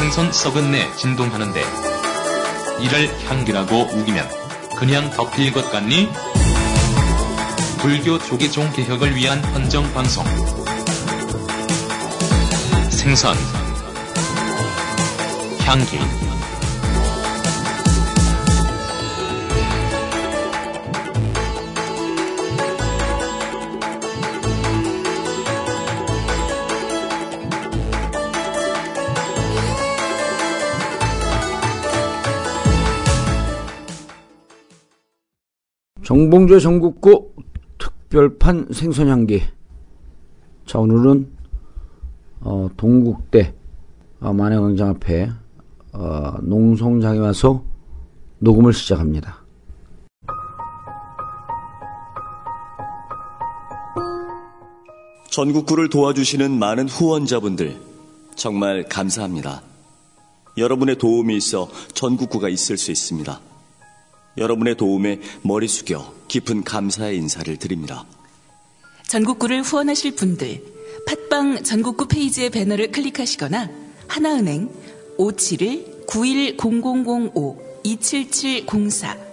생선 썩은 내 진동하는데 이를 향기라고 우기면 그냥 덮일 것 같니? 불교 조계종 개혁을 위한 헌정 방송. 생선. 향기 정봉조 전국구 특별판 생선향기. 자, 오늘은, 어, 동국대, 어, 만해광장 앞에, 어, 농성장에 와서 녹음을 시작합니다. 전국구를 도와주시는 많은 후원자분들, 정말 감사합니다. 여러분의 도움이 있어 전국구가 있을 수 있습니다. 여러분의 도움에 머리 숙여 깊은 감사의 인사를 드립니다. 전국구를 후원하실 분들, 팟빵 전국구 페이지의 배너를 클릭하시거나 하나은행 571-910005-27704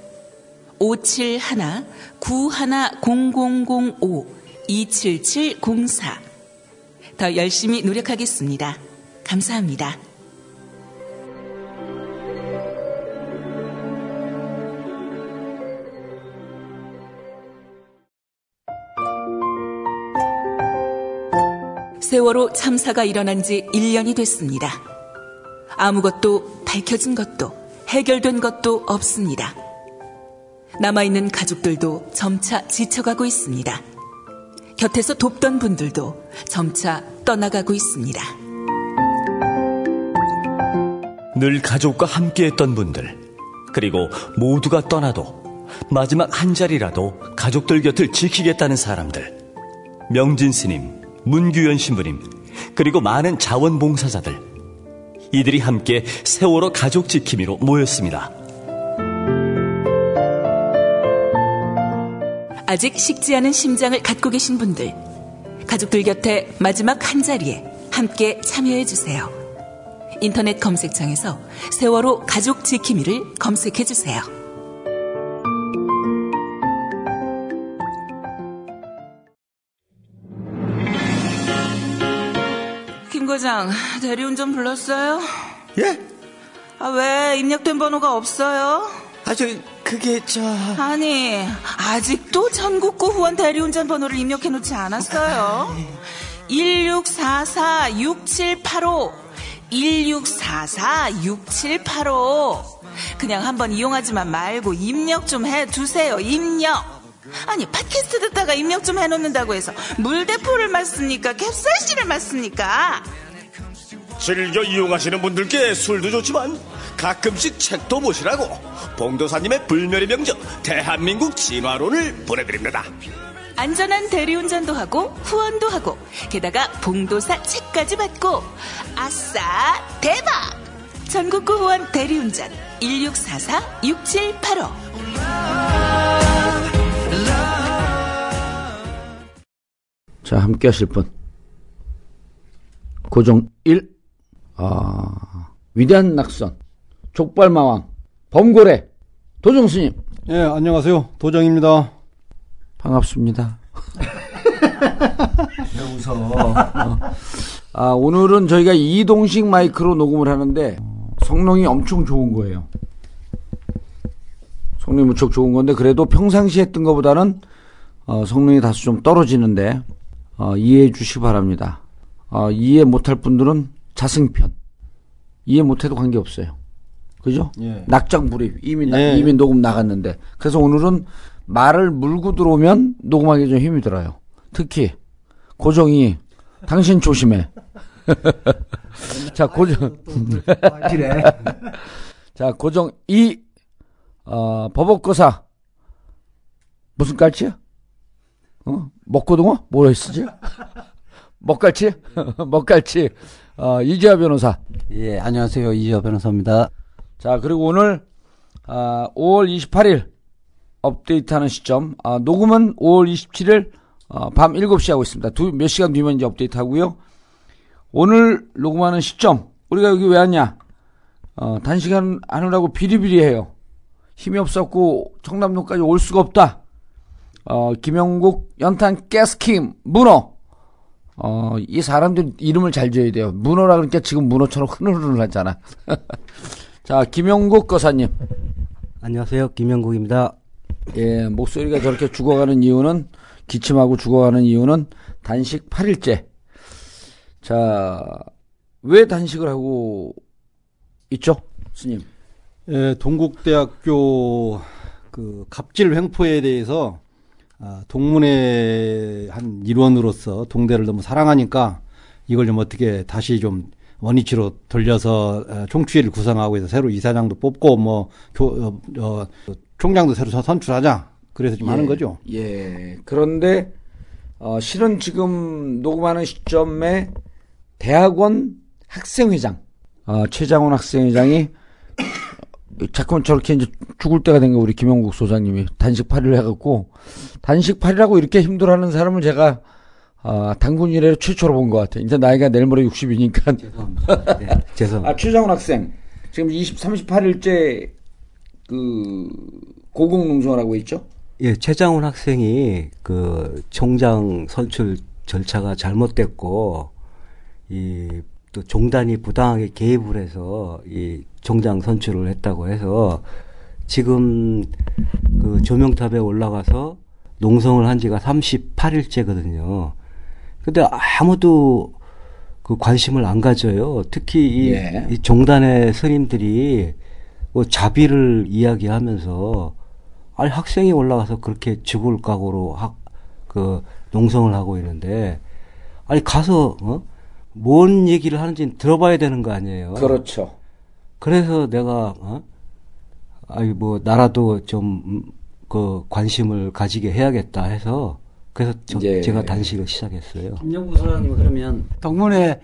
571-910005-27704더 열심히 노력하겠습니다. 감사합니다. 세월호 참사가 일어난 지 1년이 됐습니다. 아무것도 밝혀진 것도 해결된 것도 없습니다. 남아있는 가족들도 점차 지쳐가고 있습니다. 곁에서 돕던 분들도 점차 떠나가고 있습니다. 늘 가족과 함께했던 분들, 그리고 모두가 떠나도 마지막 한 자리라도 가족들 곁을 지키겠다는 사람들, 명진 스님, 문규현 신부님, 그리고 많은 자원봉사자들, 이들이 함께 세월호 가족 지킴이로 모였습니다. 아직 식지 않은 심장을 갖고 계신 분들, 가족들 곁에 마지막 한 자리에 함께 참여해 주세요. 인터넷 검색창에서 세월호 가족 지킴이를 검색해 주세요. 김 과장, 대리운전 불렀어요? 예? 아, 왜 입력된 번호가 없어요? 아, 저, 그게, 저. 아니, 아직도 전국구 후원 대리운전 번호를 입력해 놓지 않았어요. 1644-6785. 1644-6785. 그냥 한번 이용하지만 말고 입력 좀 해 두세요, 입력. 아니, 팟캐스트 듣다가 입력 좀 해놓는다고 해서 물대포를 맞습니까? 캡사이신을 맞습니까? 즐겨 이용하시는 분들께 술도 좋지만 가끔씩 책도 보시라고 봉도사님의 불멸의 명작 대한민국 진화론을 보내드립니다. 안전한 대리운전도 하고 후원도 하고 게다가 봉도사 책까지 받고 아싸 대박 전국구 후원 대리운전 1644-6785 자, 함께 하실 분. 고정 1. 아, 위대한 낙선. 족발마왕. 범고래. 도정 스님. 예, 안녕하세요. 도정입니다. 반갑습니다. 왜 웃어? 아, 오늘은 저희가 이동식 마이크로 녹음을 하는데, 성능이 엄청 좋은 거예요. 성능이 무척 좋은 건데, 그래도 평상시 했던 것보다는, 어, 성능이 다소 좀 떨어지는데, 어, 이해해 주시기 바랍니다. 어, 이해 못할 분들은 자승편. 이해 못해도 관계없어요. 그죠? 예. 낙장 불입. 이미, 나- 예. 이미 녹음 나갔는데. 그래서 오늘은 말을 물고 들어오면 녹음하기 좀 힘이 들어요. 특히, 고정이, 당신 조심해. 자, 고정. 자, 고정 2, 어, 버벅거사. 무슨 깔치야? 어? 먹고등어? 뭐라 했었지? 먹갈치? 먹갈치. 어, 이재화 변호사. 예, 안녕하세요. 이지호 변호사입니다. 자, 그리고 오늘, 아, 5월 28일 업데이트하는 시점, 아, 녹음은 5월 27일 어, 밤 7시 하고 있습니다. 두, 몇 시간 뒤면 이제 업데이트 하고요. 오늘 녹음하는 시점, 우리가 여기 왜 왔냐? 어, 단식하는, 하느라고 비리비리해요. 힘이 없었고, 청남동까지 올 수가 없다. 어, 김영국 연탄 가스킴, 문어. 어, 이 사람들 이름을 잘 지어야 돼요. 문어라 그러니까 지금 문어처럼 흐느흐느 하잖아. 자, 김영국 거사님. 안녕하세요. 김영국입니다. 예, 목소리가 저렇게 죽어가는 이유는, 기침하고 죽어가는 이유는 단식 8일째. 자, 왜 단식을 하고 있죠? 스님. 예, 동국대학교 그 갑질 횡포에 대해서 아, 동문회 한 일원으로서 동대를 너무 사랑하니까 이걸 좀 어떻게 다시 좀 원위치로 돌려서 어, 총추위를 구성하고 해서 새로 이사장도 뽑고 뭐 교, 어, 어, 총장도 새로 선- 선출하자. 그래서 좀 하는 거죠. 예. 그런데 어, 실은 지금 녹음하는 시점에 대학원 학생회장 어, 최장훈 학생회장이 자꾸 저렇게 이제 죽을 때가 된 거 우리 김영국 소장님이 단식 8일 해갖고 단식 8일하고 이렇게 힘들어하는 사람을 제가 아, 당군 이래로 최초로 본 것 같아요. 이제 나이가 내일 모레 60이니까. 죄송합니다. 네, 죄송합니다. 아, 최장훈 학생. 지금 20, 38일째 그 고공농성을 하고 있죠? 예, 최장훈 학생이 그 총장 선출 절차가 잘못됐고 이 또 종단이 부당하게 개입을 해서 이 총장 선출을 했다고 해서 지금 그 조명탑에 올라가서 농성을 한 지가 38일째거든요. 근데 아무도 그 관심을 안 가져요. 특히 이, 예. 이 종단의 스님들이 뭐 자비를 이야기하면서 아니 학생이 올라가서 그렇게 죽을 각오로 학 그 농성을 하고 있는데 아니 가서 어? 뭔 얘기를 하는지 들어봐야 되는 거 아니에요. 그렇죠. 그래서 내가 어? 아니 뭐 나라도 좀 그 관심을 가지게 해야겠다 해서 그래서 저- 예. 제가 단식을 시작했어요. 김영구 소장님 그러면 동문회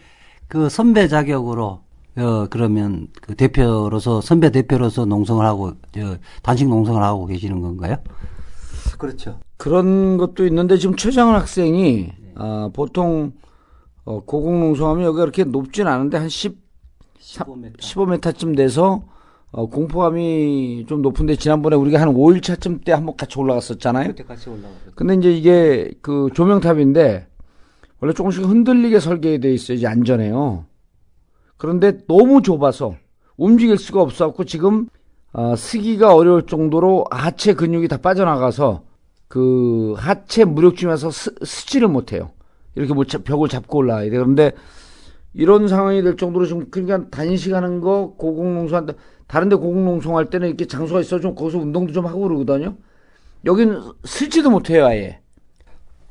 그 선배 자격으로 어 그러면 그 대표로서 선배 대표로서 농성을 하고 저 단식 농성을 하고 계시는 건가요? 그렇죠. 그런 것도 있는데 지금 최장훈 학생이 아, 보통 어, 고공농성하면 여기가 그렇게 높진 않은데 한 10, 15m. 15m쯤 돼서 어, 공포감이 좀 높은데 지난번에 우리가 한 5일차쯤 때 한번 같이 올라갔었잖아요. 그때 같이 올라가서 근데 이제 이게 그 조명탑인데 원래 조금씩 흔들리게 설계돼 있어야지 안전해요. 그런데 너무 좁아서 움직일 수가 없어갖고 지금 어, 쓰기가 어려울 정도로 하체 근육이 다 빠져나가서 그 하체 무력 중에서 스, 스지를 못해요. 이렇게 뭐 자- 벽을 잡고 올라가야 돼. 그런데 이런 상황이 될 정도로 지금 그러니까 단식하는 거 고공농성한다. 다른데 고공농성할 때는 이렇게 장소가 있어 좀 거기서 운동도 좀 하고 그러거든요. 여기는 슬지도 못해요 아예.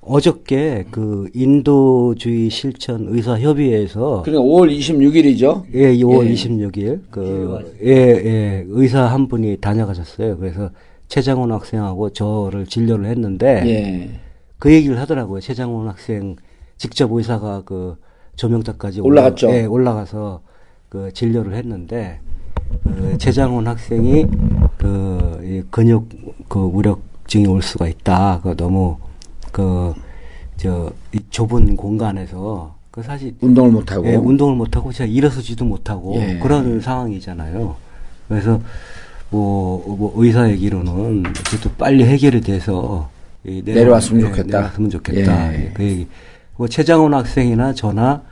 어저께 그 인도주의 실천 의사 협의회에서 그러니까 5월 26일이죠. 예, 2월 예. 26일 그 예, 예, 의사 한 분이 다녀가셨어요. 그래서 최장훈 학생하고 저를 진료를 했는데 예. 그 얘기를 하더라고요. 최장훈 학생 직접 의사가 그 조명탑까지 올라갔죠. 올라, 예, 올라가서 그 진료를 했는데 그 최장훈 학생이 그이 근육 그 무력증이 올 수가 있다. 그 너무 그저 좁은 공간에서 그 사실 운동을 못 하고. 예, 운동을 못 하고 제가 일어서지도 못하고 예. 그런 상황이잖아요. 그래서 뭐, 뭐 의사 얘기로는 어쨌든 빨리 해결이 돼서 내려왔으면 예, 좋겠다. 내려왔으면 좋겠다. 예. 예, 그 얘기. 뭐 최장훈 학생이나 저나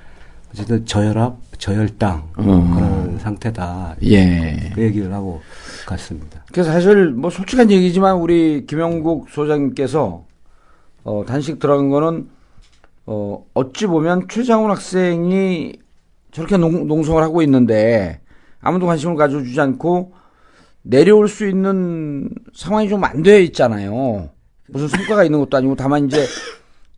어쨌든 저혈압, 저혈당 음. 그런 상태다. 예. 그 얘기를 하고 갔습니다. 그래서 사실 뭐 솔직한 얘기지만 우리 김영국 소장님께서 어, 단식 들어간 거는 어, 어찌 보면 최장훈 학생이 저렇게 농, 농성을 하고 있는데 아무도 관심을 가져주지 않고 내려올 수 있는 상황이 좀 안 되어 있잖아요. 무슨 성과가 있는 것도 아니고 다만 이제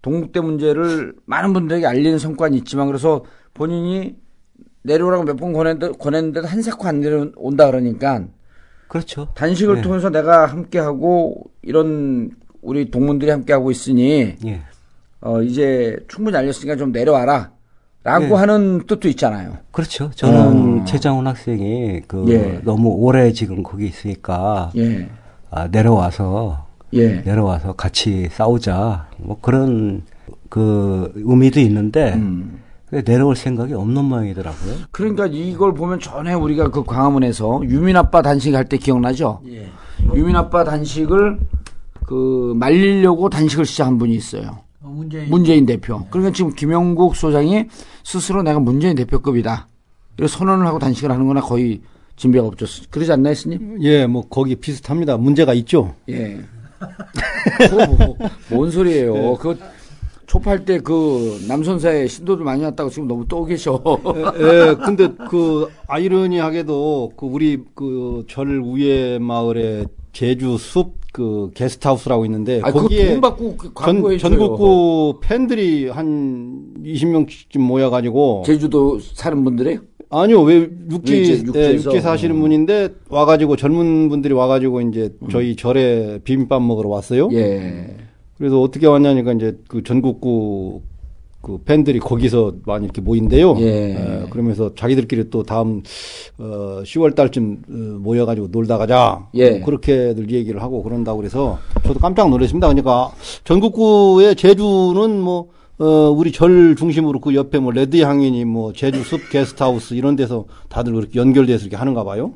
동국대 문제를 많은 분들에게 알리는 성과는 있지만 그래서 본인이 내려오라고 몇 번 권했는데, 권했는데도 한 세코 안 내려온다 그러니까 그렇죠. 단식을 네. 통해서 내가 함께하고 이런 우리 동문들이 함께하고 있으니 예. 어 이제 충분히 알렸으니까 좀 내려와라 라고 네. 하는 뜻도 있잖아요. 그렇죠. 저는 어. 최장훈 학생이 그 예. 너무 오래 지금 거기 있으니까 예. 아, 내려와서 예. 내려와서 같이 싸우자 뭐 그런 그 의미도 있는데 음. 내려올 생각이 없는 모양이더라고요. 그러니까 이걸 보면 전에 우리가 그 광화문에서 유민 아빠 단식 할 때 기억나죠? 예. 유민 아빠 단식을 그 말리려고 단식을 시작한 분이 있어요. 어, 문재인. 문재인 대표. 그러니까 지금 김영국 소장이 스스로 내가 문재인 대표급이다. 이렇게 선언을 하고 단식을 하는 거나 거의 진배가 없죠. 그러지 않나요, 스님? 예, 뭐 거기 비슷합니다. 문제가 있죠. 예. 그거 뭐, 뭔 소리예요. 그 촉발 때그 남선사에 신도들 많이 왔다고 지금 너무 또 계셔. 예, 근데 그 아이러니하게도 그 우리 그 절 위에 마을에 제주 숲 그 게스트하우스라고 있는데 아, 그거 거기에 그 전. 전국구 팬들이 한 20명쯤 모여가지고 제주도 사는 분들이 아니요 왜 육지 육지, 예? 육지 사시는 분인데 와가지고 젊은 분들이 와가지고 이제 저희 절에 비빔밥 먹으러 왔어요. 음. 예. 그래서 어떻게 왔냐니까 이제 그 전국구 그 팬들이 거기서 많이 이렇게 모인대요. 예. 그러면서 자기들끼리 또 다음 어 10월 달쯤 어, 모여 가지고 놀다 가자. 예. 뭐 그렇게들 얘기를 하고 그런다고 그래서 저도 깜짝 놀랐습니다. 그러니까 전국구의 제주는 뭐 어, 우리 절 중심으로 그 옆에 뭐 레드 향인이 뭐 제주 숲 게스트하우스 이런 데서 다들 그렇게 연결돼서 이렇게 하는가 봐요.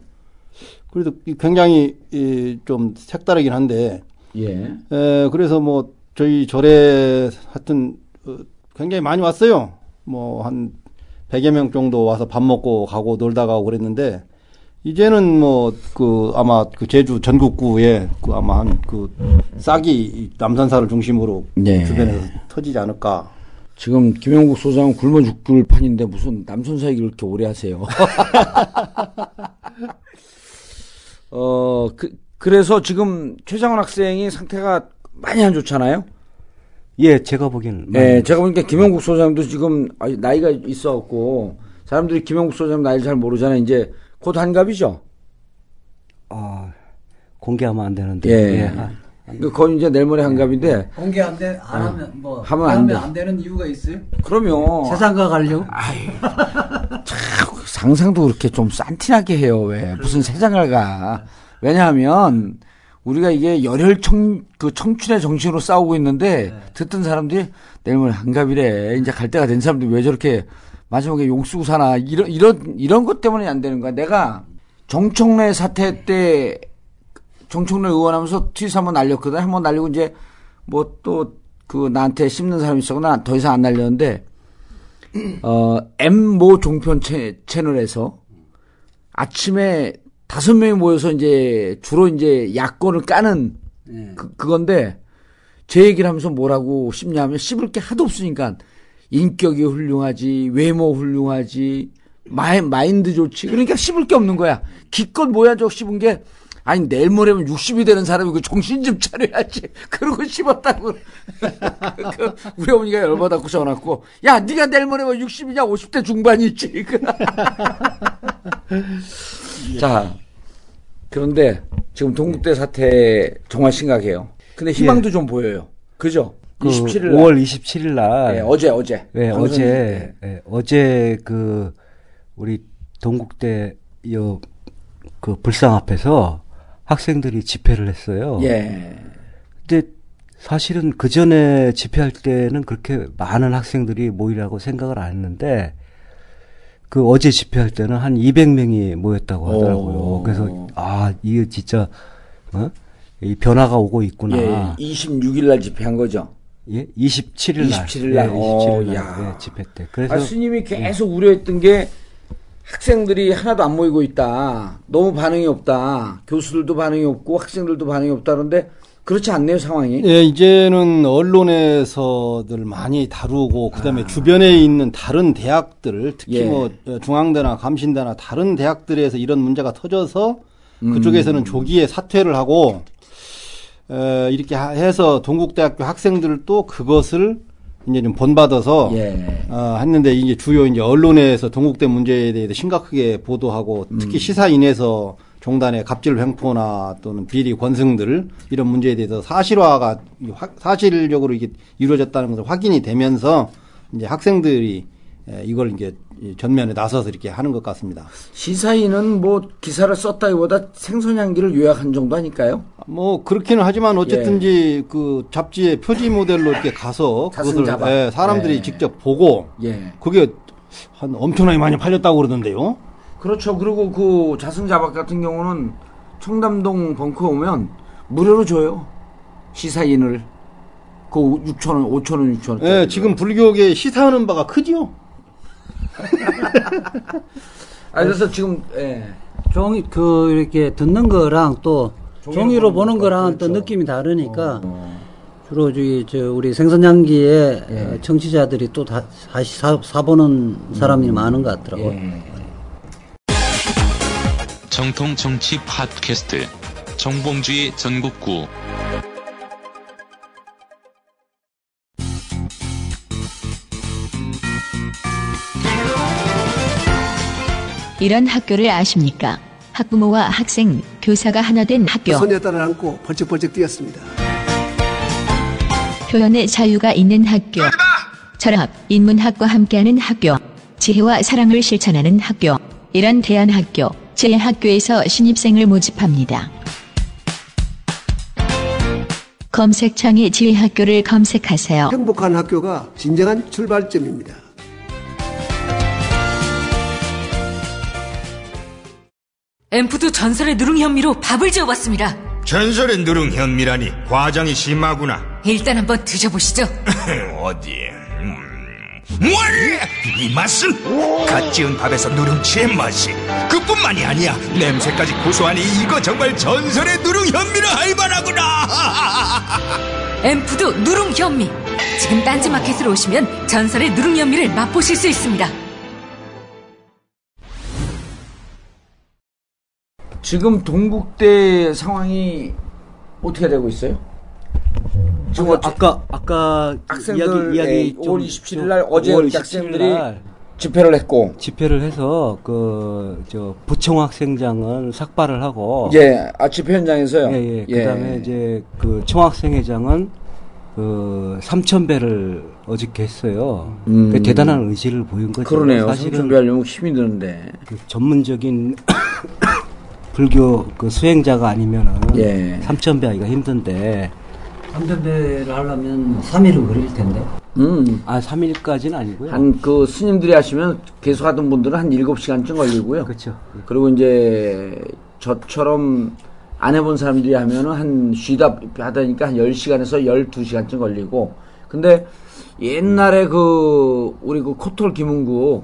그래도 굉장히 이, 좀 색다르긴 한데 예. 에, 그래서 뭐 저희 절에 하여튼 어, 굉장히 많이 왔어요. 뭐 한 100여 명 정도 와서 밥 먹고 가고 놀다 가고 그랬는데 이제는 뭐 그 아마 그 제주 전국구에 그 아마 한 그 싹이 남산사를 중심으로 네. 주변에서 터지지 않을까. 지금 김영국 소장은 굶어 죽을 판인데 무슨 남선사 얘기를 이렇게 오래 하세요. 어, 그, 그래서 지금 최장원 학생이 상태가 많이 안 좋잖아요? 예, 제가 보기에는 예, 제가 보니까 김영국 소장도 지금 아, 나이가 있어갖고 사람들이 김영국 소장 나이를 잘 모르잖아요. 이제 곧 한갑이죠? 아, 공개하면 안 되는데. 예. 아, 그 거의 이제 내일 모레 한갑인데 공개 안 돼, 안 하면 뭐 하면 안 하면 돼. 안 되는 이유가 있어요? 그러면 세상과 가려고? 상상도 그렇게 좀 산티나게 해요. 왜 무슨 세상을 가? 왜냐하면 우리가 이게 열혈 청, 그 청춘의 정신으로 싸우고 있는데 듣던 사람들이 내일 모레 한갑이래. 이제 갈 때가 된 사람들이 왜 저렇게 마지막에 용 쓰고 사나 이런 이런 이런 것 때문에 안 되는 거야. 내가 정청래 사태 때 정청래 의원하면서 트윗 한번 날렸거든. 한번 날리고 이제 뭐 또 그 나한테 씹는 사람이 있었고 난더 이상 안 날렸는데 어 M모 종편 채, 채널에서 아침에 다섯 명이 모여서 이제 주로 이제 야권을 까는 그, 그건데 제 얘기를 하면서 뭐라고 씹냐면 씹을 게 하도 없으니까 인격이 훌륭하지 외모 훌륭하지 마인드 좋지. 그러니까 씹을 게 없는 거야. 기껏 저 씹은 게 아니 내일 모레면 60이 되는 사람이 그 정신 좀 차려야지. 그러고 씹었다고. 그 우리 어머니가 열받았고 전화 왔고. 야 네가 내일 모레면 60이냐? 50대 중반이지. 자 그런데 지금 동국대 사태 정말 심각해요. 근데 희망도 좀 보여요. 그죠? 그 27일 날. 5월 27일 날. 예, 어제 어제. 네, 어제, 예, 어제 그, 우리 동국대 여, 그 불상 앞에서 학생들이 집회를 했어요. 예. 근데 사실은 그 전에 집회할 때는 그렇게 많은 학생들이 모이라고 생각을 안 했는데 그 어제 집회할 때는 한 200명이 모였다고 하더라고요. 오. 그래서 아, 이게 진짜, 어? 이 변화가 오고 있구나. 예, 26일 날 집회한 거죠. 예, 27일 날. 27일 날. 예, 27일 오, 날. 야. 예, 집회 때. 그래서 아, 스님이 계속 우려했던 게 학생들이 하나도 안 모이고 있다. 너무 반응이 없다. 교수들도 반응이 없고 학생들도 반응이 없다는데 그렇지 않네요 상황이. 예, 이제는 언론에서들 많이 다루고 그다음에 주변에 있는 다른 대학들 특히 아. 예. 뭐 어, 중앙대나 감신대나 다른 대학들에서 이런 문제가 터져서 음. 그쪽에서는 조기에 사퇴를 하고 에, 이렇게 하- 해서 동국대학교 학생들도 그것을 이제 좀 본받아서 예. 어, 했는데 이제 주요 이제 언론에서 동국대 문제에 대해서 심각하게 보도하고 음. 특히 시사인에서 종단의 갑질 횡포나 또는 비리 권승들 이런 문제에 대해서 사실화가 사실적으로 이게 이루어졌다는 것을 확인이 되면서 이제 학생들이 에, 이걸 이제 이 전면에 나서서 이렇게 하는 것 같습니다. 시사인은 뭐 기사를 썼다기보다 생선향기를 요약한 정도 아닐까요? 뭐 그렇기는 하지만 어쨌든지 그 잡지의 표지 모델로 이렇게 가서 그것을. 예, 사람들이 예. 직접 보고 예. 그게 한 엄청나게 많이 팔렸다고 그러던데요. 그렇죠. 그리고 그 자승자박 같은 경우는 청담동 벙커 오면 무료로 줘요. 시사인을. 그 6천 원, 5천 원, 6천 원. 예, 지금 불교계 시사하는 바가 크지요. 아, 그래서 지금, 예. 종이 그 이렇게 듣는 거랑 또 종이로 종이로 보는 거, 거랑 또 그렇죠. 느낌이 다르니까 어. 주로 저기 저 우리 생선양기에 예. 어, 청취자들이 또 다, 다시 사, 사보는 사람이 많은 것 같더라고요. 예. 정통 정치 팟캐스트 정봉주의 전국구 이런 학교를 아십니까? 학부모와 학생, 교사가 하나 된 학교. 손에 딸을 안고 벌쩍벌쩍 뛰었습니다. 표현의 자유가 있는 학교. 철학, 인문학과 함께하는 학교. 지혜와 사랑을 실천하는 학교. 이런 대안학교, 제 학교에서 신입생을 모집합니다. 검색창에 지혜학교를 검색하세요. 행복한 학교가 진정한 출발점입니다. 엠프도 전설의 누룽 현미로 밥을 지어봤습니다. 전설의 누룽 현미라니 과장이 심하구나. 일단 한번 드셔보시죠. 어디? 음. 뭘? 이 맛은 갓 지은 밥에서 누룽치의 맛이 그뿐만이 아니야 냄새까지 고소하니 이거 정말 전설의 누룽 현미를 할 만하구나 엠프도 누룽 현미. 지금 딴지마켓으로 오시면 전설의 누룽 현미를 맛보실 수 있습니다. 지금 동국대 상황이 어떻게 되고 있어요? 지금 아까 아까, 아까 학생들 이야기 이야기 예, 좀 5월 27일 좀날 어제 5월 이렇게 27일 학생들이 날 집회를 했고 집회를 해서 그 저 부총학생장은 삭발을 하고 예, 아 집회 현장에서요. 예, 예. 그다음에 이제 그 총학생회장은 그 3천 배를 어저께 했어요. 음. 그 대단한 의지를 보인 거죠. 그러네요. 사실은 준비하려면 힘이 드는데. 그 전문적인 불교 그 수행자가 아니면은 예. 3천 배 하기가 힘든데 3천배를 하려면 3일은 걸릴 텐데. 음. 아 3일까지는 아니고요. 한 그 스님들이 하시면 계속 하던 분들은 한 7시간쯤 걸리고요. 그렇죠. 그리고 이제 저처럼 안 해본 사람들이 하면은 한 쉬다 하다니까 한 10시간에서 12시간쯤 걸리고. 근데 옛날에 그 우리 그 코털 김은구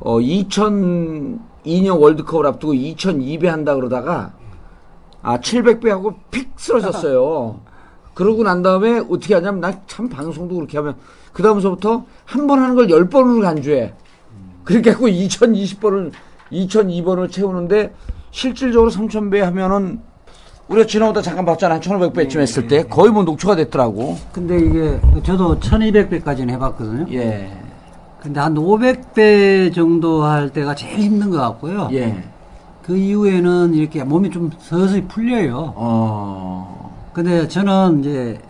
어 2002년 월드컵을 앞두고 2200 한다 그러다가 아 700배 하고 픽 쓰러졌어요. 그러고 난 다음에 어떻게 하냐면 나 참 방송도 그렇게 하면 그 다음서부터 한 번 하는 걸 10번으로 간주해. 그렇게 하고 2020번을 2002번을 채우는데 실질적으로 3000배 하면은 우리가 지나오다 잠깐 봤잖아. 한 1500배쯤 했을 때 거의 뭐 녹초가 됐더라고. 근데 이게 저도 1200배까지는 해봤거든요. 예. 근데 한 500배 정도 할 때가 제일 힘든 것 같고요. 예. 그 이후에는 이렇게 몸이 좀 서서히 풀려요. 어. 근데 저는 이제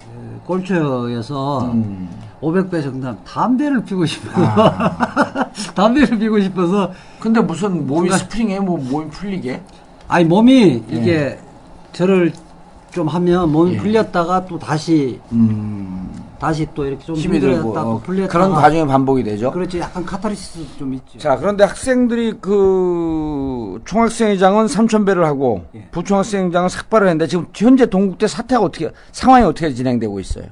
그 꼴초여서 음. 500배 정도 담배를 피고 싶어서 담배를 피고 싶어서 근데 무슨 몸이 스프링해 뭐 몸이 풀리게? 아니 몸이 예. 이게 저를 좀 하면 몸이 예. 풀렸다가 또 다시 음. 다시 또 이렇게 좀 힘이 들고 어, 그런 과정이 반복이 되죠. 그렇지 약간 카타르시스 좀 있죠. 자, 그런데 학생들이 그 총학생회장은 3,000배를 하고 예. 부총학생회장은 삭발을 했는데 지금 현재 동국대 사태가 어떻게 상황이 어떻게 진행되고 있어요?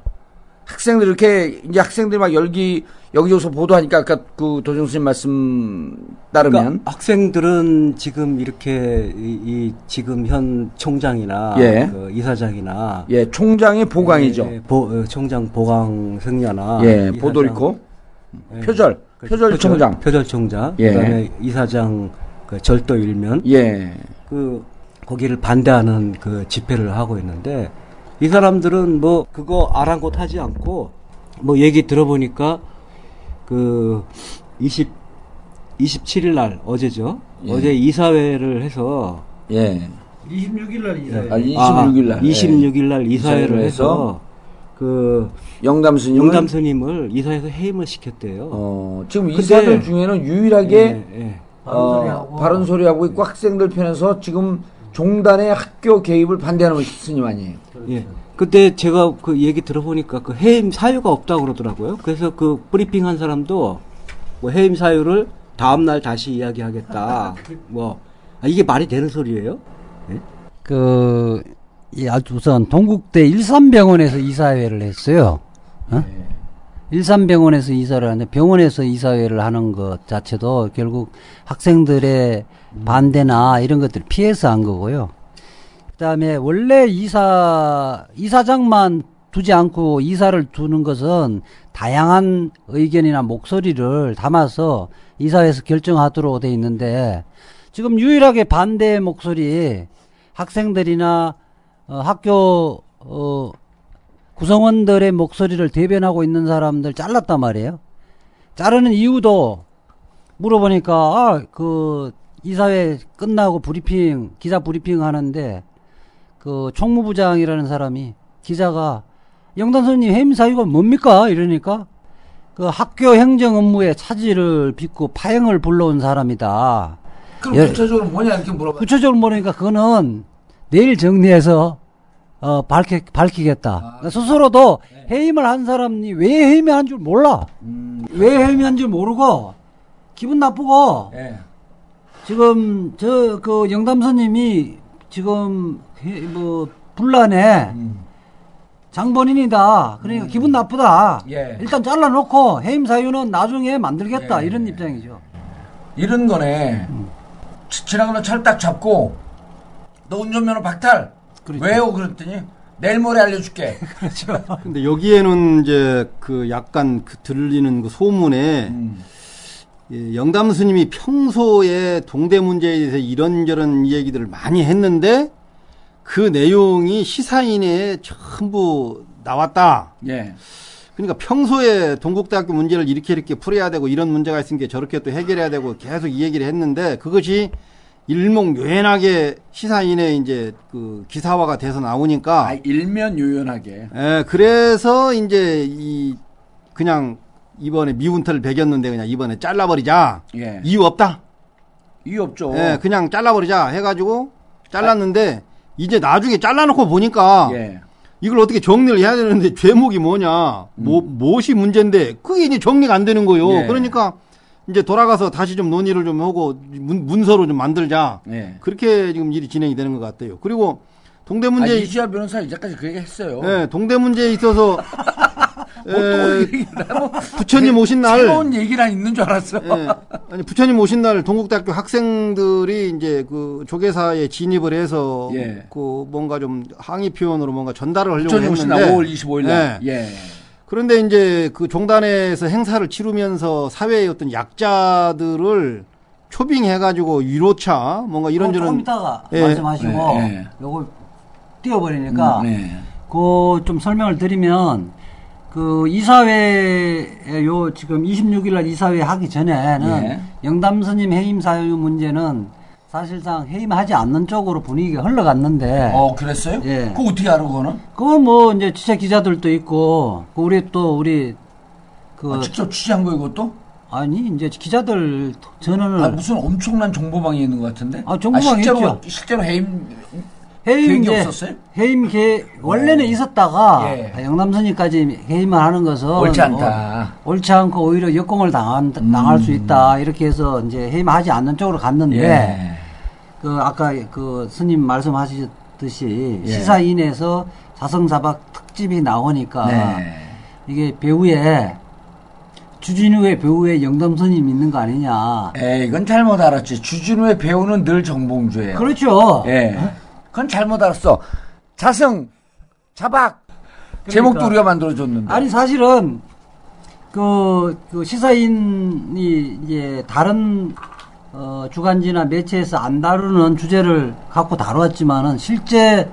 학생들 이렇게 이제 학생들이 막 열기 여기저기서 보도하니까 아까 그 도정수님 말씀 따르면 그러니까 학생들은 지금 이렇게 이, 이 지금 현 총장이나 예. 그 이사장이나 예 총장이 보강이죠. 예, 보, 어, 총장 보강 승려나 예, 보도리코 예, 표절 그 표절 총장 표절 총장 예. 그다음에 이사장 그 절도 일면 예그 거기를 반대하는 그 집회를 하고 있는데 이 사람들은 뭐 그거 아랑곳하지 않고 뭐 얘기 들어보니까 그 20, 27일 날 어제죠 예. 어제 이사회를 해서 예. 26일 날 이사회. 아, 26일 날. 26일 날 이사회를 이사회를 해서 그 영담 스님은 영담 스님을 이사회에서 해임을 시켰대요. 어, 지금 근데- 이사들 중에는 유일하게 예, 예. 어, 바른 소리 하고 있고 학생들 편에서 지금 종단의 학교 개입을 반대하는 스님 아니에요. 예. 그때 제가 그 얘기 들어보니까 그 해임 사유가 없다고 그러더라고요. 그래서 그 브리핑 한 사람도 뭐 해임 사유를 다음 날 다시 이야기하겠다. 뭐 아, 이게 말이 되는 소리예요? 그, 이 아주 우선 동국대 일산병원에서 이사회를 했어요. 어? 일산병원에서 이사를 하는데 병원에서 이사회를 하는 것 자체도 결국 학생들의 반대나 이런 것들을 피해서 한 거고요. 그다음에 원래 이사 이사장만 두지 않고 이사를 두는 것은 다양한 의견이나 목소리를 담아서 이사회에서 결정하도록 돼 있는데 지금 유일하게 반대 목소리 학생들이나 어, 학교 어, 구성원들의 목소리를 대변하고 있는 사람들 잘랐단 말이에요. 자르는 이유도 물어보니까 아, 그 이사회 끝나고 브리핑 기자 브리핑 하는데 그 총무부장이라는 사람이 기자가 영단선님 해임 사유가 뭡니까 이러니까 그 학교 행정 업무에 차질을 빚고 파행을 불러온 사람이다. 그럼 예. 구체적으로 뭐냐 이렇게 물어봐. 구체적으로 모르니까 그거는 내일 정리해서 어 밝히, 밝히겠다. 그러니까 스스로도 해임을 한 사람이 왜 해임한 줄 몰라. 왜 해임한 줄 모르고 기분 나쁘고 예. 지금 저 그 영담선님이 지금 해- 뭐 분란에 장본인이다. 그러니까 기분 나쁘다. 예. 일단 잘라놓고 해임 사유는 나중에 만들겠다 예. 이런 입장이죠. 이런 거네. 지- 지나가는 차를 딱 잡고 너 운전면허 박탈. 왜요? 그랬더니 내일 모레 알려줄게. 그렇죠. 근데 여기에는 이제 그 약간 그 들리는 그 소문에 예, 영담 스님이 평소에 동대 문제에 대해서 이런저런 얘기들을 많이 했는데 그 내용이 시사인에 전부 나왔다. 예. 그러니까 평소에 동국대학교 문제를 이렇게 이렇게 풀어야 되고 이런 문제가 있으니까 저렇게 또 해결해야 되고 계속 이 얘기를 했는데 그것이 일목요연하게 시사인에 이제 그 기사화가 돼서 나오니까 아, 일면 요연하게. 예, 그래서 이제 이 그냥 이번에 미운털을 베겼는데 그냥 이번에 잘라버리자. 예. 이유 없다. 이유 없죠. 예, 그냥 잘라버리자 해가지고 잘랐는데 이제 나중에 잘라놓고 보니까 예. 이걸 어떻게 정리를 해야 되는데 죄목이 뭐냐, 뭐 무엇이 문제인데 그게 이제 정리가 안 되는 거예요. 예. 그러니까 이제 돌아가서 다시 좀 논의를 좀 하고 문, 문서로 좀 만들자. 예. 그렇게 지금 일이 진행이 되는 것 같아요. 그리고 동대 아, 문제 이시아 변호사 이제까지 그 얘기 했어요. 예, 동대 문제에 있어서 뭐? 부처님 오신 날 새로운 얘기랑 있는 줄 알았어. 예, 아니 부처님 오신 날 동국대학교 학생들이 이제 그 조계사에 진입을 해서 예. 그 뭔가 좀 항의 표현으로 뭔가 전달을 하려고 부처님 오신 했는데 날 5월 25일 날. 예. 예. 그런데 이제 그 종단에서 행사를 치르면서 사회의 어떤 약자들을 초빙해가지고 위로차 뭔가 이런저런 조금 이따가 예. 말씀하시고 예, 예. 요걸 띄워버리니까 음, 네. 그좀 설명을 드리면 그 이사회 요 지금 26일 날 이사회 하기 전에는 예. 영담 스님 해임 사유 문제는 사실상 해임하지 않는 쪽으로 분위기가 흘러갔는데 어, 그랬어요? 예. 그거 어떻게 알아, 그거는? 그건 뭐 이제 취재 기자들도 있고 그 우리 또 우리 그 아, 직접 취재한 거 이것도? 아니 이제 기자들 전원을 아, 무슨 엄청난 정보망이 있는 것 같은데? 아, 정보망 실제로, 있죠. 실제로 해임, 해임 계획이 이제 없었어요? 해임 계 원래는 있었다가 예. 영남선이까지 해임을 하는 것은 옳지 않다. 어, 옳지 않고 오히려 역공을 당한, 당할 수 있다 이렇게 해서 이제 해임하지 않는 쪽으로 갔는데 예. 그 아까 그 스님 말씀하셨듯이 예. 시사인에서 사성사박 특집이 나오니까 네. 이게 배우에 주진우의 배우에 영담선임 있는 거 아니냐 에 이건 잘못 알았지. 주진우의 배우는 늘 정봉주예요. 그렇죠 예. 그건 잘못 알았어. 자성, 자박. 제목도 우리가 만들어줬는데. 그러니까. 아니 사실은 그, 그 시사인이 이제 다른 어, 주간지나 매체에서 안 다루는 주제를 갖고 다루었지만은 실제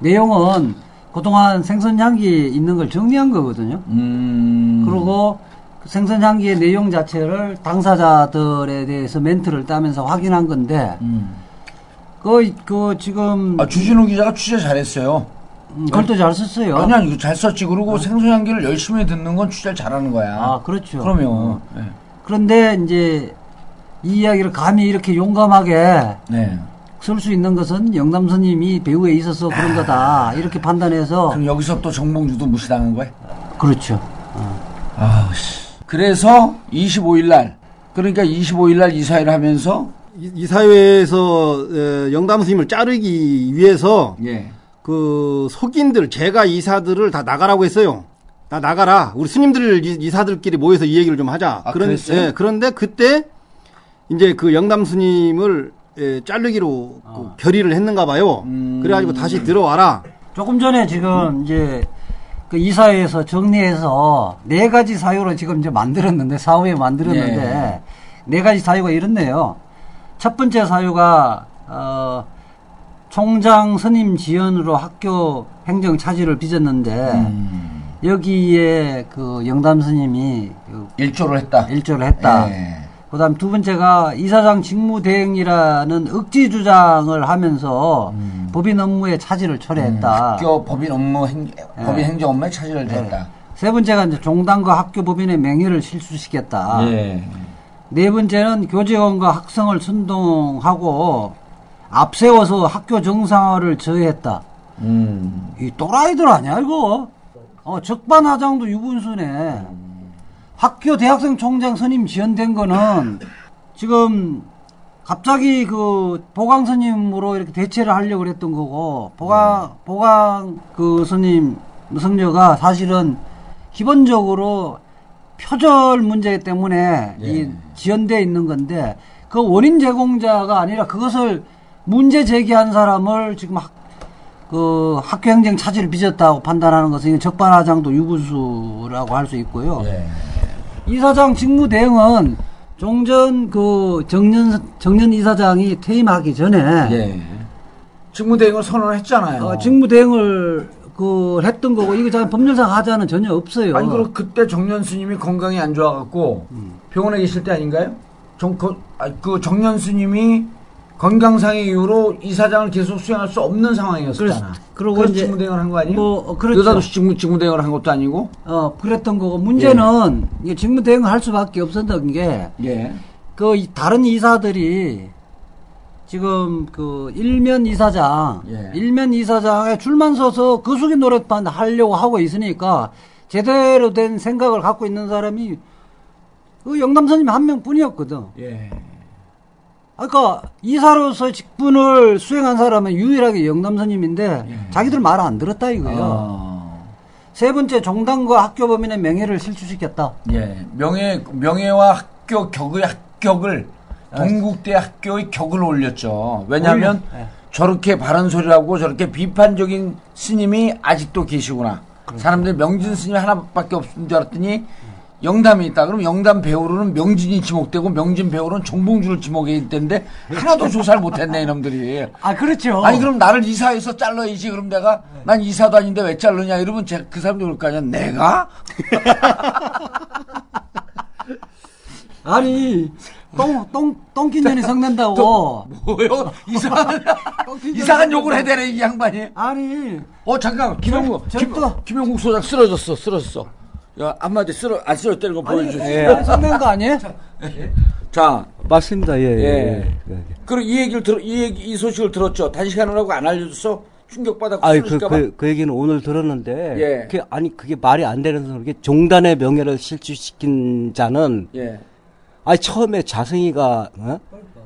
내용은 그동안 생선향기 있는 걸 정리한 거거든요. 음. 그리고 그 생선향기의 내용 자체를 당사자들에 대해서 멘트를 따면서 확인한 건데 음. 그, 그 지금 아, 주진우 기자가 취재 잘했어요. 음, 글도 잘 썼어요. 아니, 아니, 잘 썼지. 그리고 생소향기를 열심히 듣는 건 취재를 잘하는 거야. 아, 그렇죠. 그러면. 예. 그런데 이제 이 이야기를 감히 이렇게 용감하게 네. 쓸수 있는 것은 영남 스님이 배우에 있어서 그런 거다 이렇게 판단해서 그럼 여기서 또 정봉주도 무시당한 거야? 그렇죠. 아우, 씨. 그래서 25일 날 그러니까 25일 날 이사회를 하면서 이, 이 사회에서 에, 영담 스님을 자르기 위해서 예. 그 속인들 제가 이사들을 다 나가라고 했어요. 다 나가라. 우리 스님들 이- 이사들끼리 모여서 이 얘기를 좀 하자. 아, 그런? 예, 그런데 그때 이제 그 영담 스님을 예, 자르기로 아. 그 결의를 했는가 봐요. 음. 그래가지고 다시 들어와라. 조금 전에 지금 이제 그 이사회에서 정리해서 네 가지 사유로 지금 이제 만들었는데 사후에 만들었는데 예. 네 가지 사유가 이렇네요. 첫 번째 사유가 어 총장 선임 지연으로 학교 행정 차질을 빚었는데 음. 여기에 그 영담 스님이 그 일조를 했다. 일조를 했다. 예. 그다음 두 번째가 이사장 직무 대행이라는 억지 주장을 하면서 법인 업무에 차질을 초래했다. 음. 학교 법인 업무 행, 예. 법인 행정 업무에 차질을 냈다. 세 번째가 이제 종단과 학교 법인의 명예를 실추시켰다. 예. 네 번째는 교직원과 학생을 선동하고 앞세워서 학교 정상화를 저해했다. 음. 이 또라이들 아니야 이거? 어, 적반하장도 유분수네. 학교 대학생 총장 선임 지연된 거는 지금 갑자기 그 보강 스님으로 이렇게 대체를 하려고 그랬던 거고 보강 보강 그 스님 성녀가 사실은 기본적으로 표절 문제 때문에 이 지연돼 있는 건데 그 원인 제공자가 아니라 그것을 문제 제기한 사람을 지금 학, 그 학교 행정 차질을 빚었다고 판단하는 것은 적반하장도 유구수라고 할 수 있고요. 예. 이사장 직무 대응은 종전 그 정년 정년 이사장이 퇴임하기 전에 예. 직무 대행을 선언을 했잖아요. 어, 직무 대응을 그 했던 거고 이거 자 법률상 하자는 전혀 없어요. 아니 그럼 그때 정년 스님이 건강이 안 좋아갖고 병원에 계실 때 아닌가요? 정, 그, 아, 그 정년 스님이 건강상의 이유로 이사장을 계속 수행할 수 없는 상황이었잖아. 그러고 그래서 이제 직무대행을 한 거 아니에요? 뭐, 어, 그렇죠. 여자도 직무 직무대행을 한 것도 아니고. 어 그랬던 거고 문제는 이게 직무 대응을 할 수밖에 없었던 게 예. 그 이- 다른 이사들이 지금 그 일면 이사장, 예. 일면 이사장에 줄만 서서 그 속의 노릇만 하려고 하고 있으니까 제대로 된 생각을 갖고 있는 사람이 그 영남선님 한 명뿐이었거든. 예. 아까 이사로서 직분을 수행한 사람은 유일하게 영남선님인데 자기들 말 안 들었다 이거예요. 어, 세 번째 종단과 학교 범인의 명예를 실추시켰다. 예. 명예 명예와 학교 격의 합격을 동국대 학교의 격을 올렸죠. 왜냐하면 올려. 예. 저렇게 바른 소리를 하고 저렇게 비판적인 스님이 아직도 계시구나. 사람들 명진 스님 하나밖에 없는 줄 알았더니 영담이 있다. 그럼 영담 배우로는 명진이 지목되고 명진 배우로는 정봉주를 지목해야 되는데 하나도 조사를 못했네 이놈들이. 아 그렇죠. 아니 그럼 나를 이사해서 잘라야지. 그럼 내가 난 이사도 아닌데 왜 자르냐 이러면 제, 그 사람도 그럴 거 아니야. 내가? 아니 똥 똥 똥낀년이 성낸다고. 뭐요? 이상한 이상한 욕을 해야 되네 이 양반이. 아니 어 잠깐 김영국 저- 김, 저- 김영국 소장 쓰러졌어 쓰러졌어. 야 한마디 쓰러 안 쓰러졌다는 거 보여주세요. 예. 성낸 거 아니에요? 자, 맞습니다. 예. 예. 예. 예. 그리고 이 얘기를 들어 이 얘기 이 소식을 들었죠. 단시간으로 안 알려줬어. 충격받아 아니 그. 그, 그 얘기는 오늘 들었는데 예. 그게 아니 그게 말이 안 되는 소리. 종단의 명예를 실추시킨 자는 예. 아니 처음에 자승이가 어?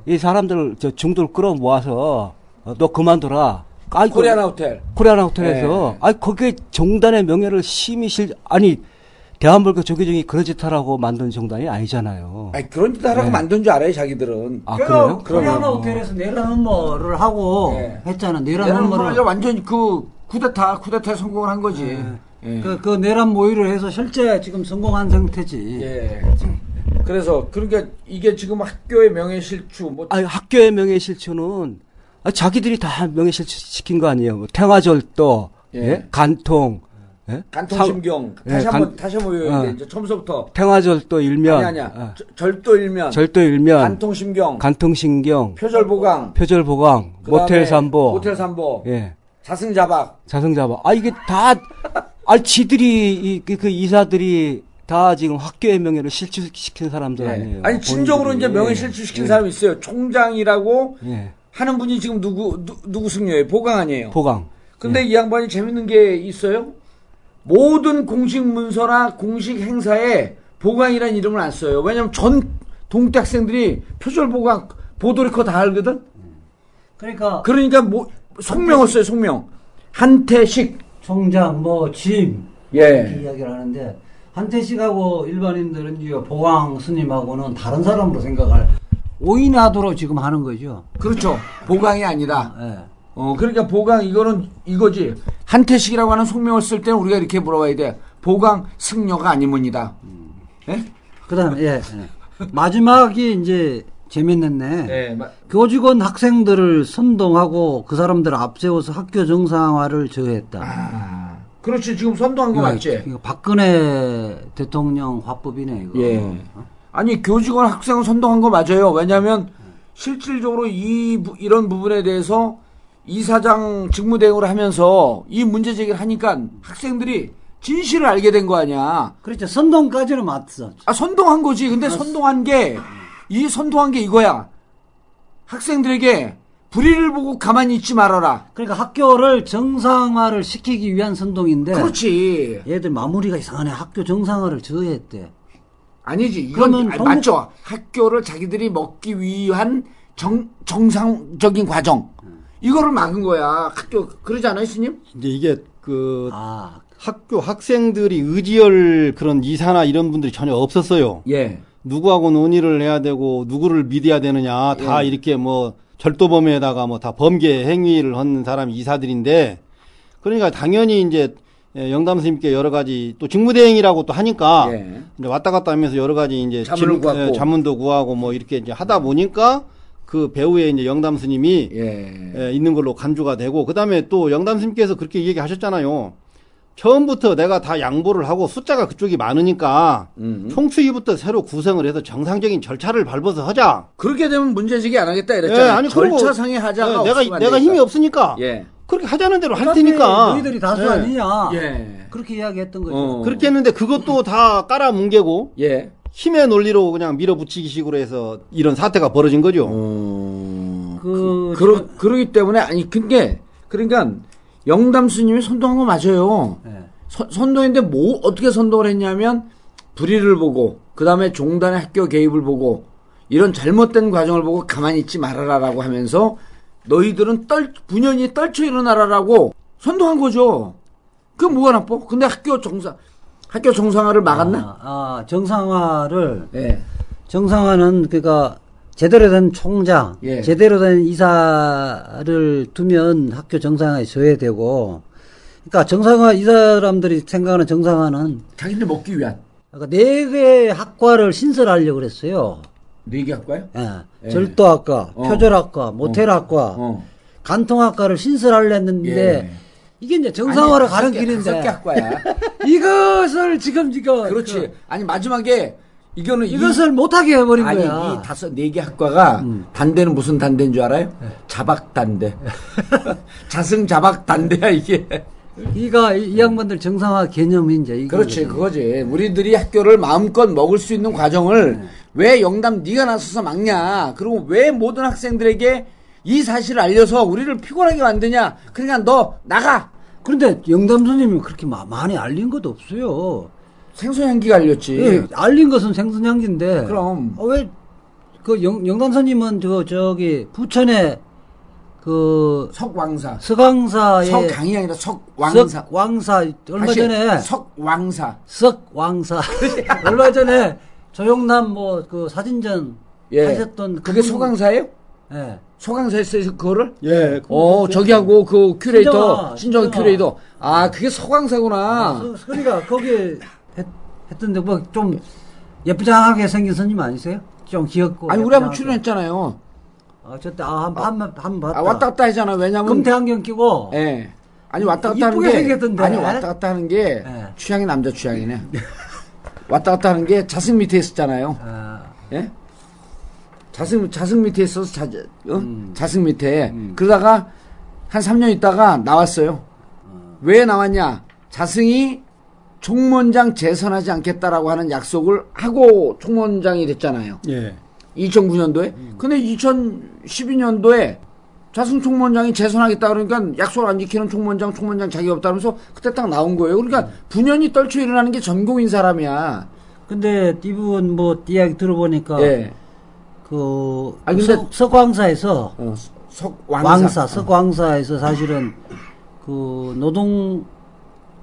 이 사람들 저 중도를 끌어 모아서 어, 너 그만둬라. 아이, 코리아나 호텔. 코리아나 호텔에서 예. 아니 거기에 종단의 명예를 심히 실 아니 대한불교 조계종이 그런 짓 하라고 만든 종단이 아니잖아요. 아니 그런 짓 하라고 네. 만든 줄 알아요 자기들은. 아 그래요? 코리아나 호텔에서 내란음모를 하고 예. 했잖아. 내란음모를. 완전 그 쿠데타 쿠데타 성공을 한 거지. 예. 그, 그 내란 모의를 해서 실제 지금 성공한 상태지. 예. 그래서 그러니까 이게 지금 학교의 명예 실추 뭐 아니 학교의 명예 실추는 아, 자기들이 다 명예 실추 시킨 거 아니에요. 뭐 탱화절도, 예. 예? 간통, 예? 간통심경. 상- 다시 예, 한번 간- 다시 한번 외워야 어. 이제 처음부터. 탱화절도 일면, 아니 아니야. 어, 저- 절도 일면. 절도 일면, 간통심경. 간통신경, 표절보강. 표절보강, 모텔 삼보, 모텔 삼보. 예, 자승자박. 자승자박. 아 이게 다, 아 지들이 이, 그, 그 이사들이 다 지금 학교의 명예를 실추시킨 사람들 예. 아니에요. 아니 진정으로 본인들이. 이제 명예 실추시킨 예. 사람이 있어요 총장이라고 예, 하는 분이 지금 누구 누, 누구 승려예요 보강 아니에요 보강. 근데 이 양반이 재밌는 게 있어요. 모든 공식 문서나 공식 행사에 보강이라는 이름을 안 써요. 왜냐면 전 동대 학생들이 표절 보강 보도리커 다 알거든. 그러니까 그러니까 뭐 송명을 써요. 송명. 한태식 총장 뭐짐 예. 이렇게 이야기를 하는데 한태식하고 일반인들은 보강 스님하고는 다른 사람으로 생각을 오인하도록 지금 하는 거죠. 그렇죠. 보강이 아니라. 예. 어, 그러니까 보강, 이거는 이거지. 한태식이라고 하는 속명을 쓸 때는 우리가 이렇게 물어봐야 돼. 보강 승려가 아니문이다. 예? 그 다음에, 예, 예. 마지막이 이제 재밌는데, 예, 마- 교직원 학생들을 선동하고 그 사람들을 앞세워서 학교 정상화를 저해했다. 그렇지. 지금 선동한 거 맞지? 이거 박근혜 대통령 화법이네, 이거. 예. 아니, 교직원 학생을 선동한 거 맞아요. 왜냐면, 실질적으로 이, 부- 이런 부분에 대해서 이사장 직무대행을 하면서 이 문제 제기를 하니까 학생들이 진실을 알게 된 거 아니야. 그렇죠. 선동까지는 맞어. 아, 선동한 거지. 근데 선동한 게, 이 선동한 게 이거야. 학생들에게 불의를 보고 가만히 있지 말아라. 그러니까 학교를 정상화를 시키기 위한 선동인데. 그렇지. 얘들 마무리가 이상하네. 학교 정상화를 저해했대. 아니지. 이건 그러면 아, 전국- 맞죠. 학교를 자기들이 먹기 위한 정, 정상적인 과정. 이거를 막은 거야. 학교, 그러지 않아요, 스님? 이제 이게 그 아, 학교 학생들이 의지할 그런 이사나 이런 분들이 전혀 없었어요. 예. 누구하고 논의를 해야 되고 누구를 믿어야 되느냐 다 예. 이렇게 뭐 절도범에다가 뭐 다 범죄 행위를 하는 사람이 이사들인데 그러니까 당연히 이제 예, 영담 스님께 여러 가지 또 직무대행이라고 또 하니까 예. 이제 왔다 갔다 하면서 여러 가지 이제 자문을 질- 구하고. 예, 자문도 구하고 뭐 이렇게 이제 하다 보니까 그 배후에 이제 영담 스님이 예. 예, 있는 걸로 간주가 되고 그다음에 또 영담 스님께서 그렇게 얘기하셨잖아요. 처음부터 내가 다 양보를 하고 숫자가 그쪽이 많으니까 음. 총추위부터 새로 구성을 해서 정상적인 절차를 밟아서 하자. 그렇게 되면 문제제기 안 하겠다 예, 이랬잖아. 아니, 그리고- 절차상의 하자가 예, 없으면 내가 안 내가. 힘이 없으니까 예. 그렇게 하자는 대로 할 테니까. 너희들이 다수 예. 아니냐. 예. 그렇게 이야기했던 거죠. 어. 그렇게 했는데 그것도 다 깔아뭉개고 예. 힘의 논리로 그냥 밀어붙이기 식으로 해서 이런 사태가 벌어진 거죠. 어, 그, 그러, 그러기 때문에, 아니, 그게, 그러니까, 영담 스님이 선동한 거 맞아요. 예. 선- 선동했는데 뭐, 어떻게 선동을 했냐면, 불의를 보고, 그 다음에 종단의 학교 개입을 보고, 이런 잘못된 과정을 보고 가만히 있지 말아라라고 하면서, 너희들은 떨, 분연히 떨쳐 일어나라라고 선동한 거죠. 그게 뭐가 나빠? 근데 학교 정상, 학교 정상화를 막았나? 아, 아, 정상화를 예. 정상화는 그러니까 제대로 된 총장, 예. 제대로 된 이사를 두면 학교 정상화에 저해되고, 그러니까 정상화 이 사람들이 생각하는 정상화는 자기들 먹기 위한. 그러니까 네 개의 학과를 신설하려고 그랬어요. 네 개 학과요? 예. 예. 절도학과, 어. 표절학과, 모텔학과, 어. 간통학과를 신설하려는데 예. 이게 이제 정상화로 아니, 가는 개, 길인데 개. 이것을 지금 이거 그렇지. 그, 아니 마지막에 이거는 이것을 못하게 해버린 아니 거야. 이 다섯 네 개 학과가 단대는 무슨 단대인 줄 알아요? 자박 단대. 자승 자박 단대야 이게. 이가 이, 이 양반들 정상화 개념이 이제 이거 그렇지 그거지. 우리들이 학교를 마음껏 먹을 수 있는 과정을 왜 영담 네가 나서서 막냐? 그리고 왜 모든 학생들에게 이 사실을 알려서 우리를 피곤하게 만드냐? 그러니까 너 나가. 그런데 영담 선생님이 그렇게 마- 많이 알린 것도 없어요. 생소향기가 알렸지. 예, 알린 것은 생선향기인데. 그럼. 어, 왜, 그 영, 영담 선님은 저, 저기, 부천에 그, 석왕사. 석왕사의. 석강이 아니라 석왕사. 석왕사, 얼마 다시 전에. 석왕사. 석왕사. 얼마 전에 조영남 뭐, 그 사진전 예. 하셨던 그게 그분- 소강사예요? 예. 소강사였어요, 그거를? 예. 어, 저기하고 그 큐레이터, 신정아, 신정 신정아. 큐레이터. 아, 그게 소강사구나. 그- 그러니까 거기 했, 했던데 뭐 좀 예쁘장하게 생긴 선님 아니세요? 좀 귀엽고. 아니, 우리 한번 예쁘장하게. 출연했잖아요. 아, 저때 아, 한, 한, 한, 한 봤다. 아, 왔다 갔다 하잖아. 왜냐면. 금태 안경 끼고. 예. 아니, 왔다 갔다 하는 게. 생겼던데. 아니, 왔다 갔다 하는 게. 예. 취향이 남자 취향이네. 왔다 갔다 하는 게 자승 밑에 있었잖아요. 아, 예? 자승, 자승 밑에 있어서 자, 어? 음. 자승 밑에. 그러다가 한 3년 있다가 나왔어요. 왜 나왔냐? 자승이 총무원장 재선하지 않겠다라고 하는 약속을 하고 총무원장이 됐잖아요. 예. 2009년도에. 근데 2012년도에 자승 총무원장이 재선하겠다 그러니까 약속을 안 지키는 총무원장, 총무원장 자격 없다 그러면서 그때 딱 나온 거예요. 그러니까 분연히 떨쳐 일어나는 게 전공인 사람이야. 근데 이분 뭐 이야기 들어보니까 예. 그 아, 근데- 석, 석왕사에서 어, 석 왕사, 왕사. 석왕사에서 사실은 그 노동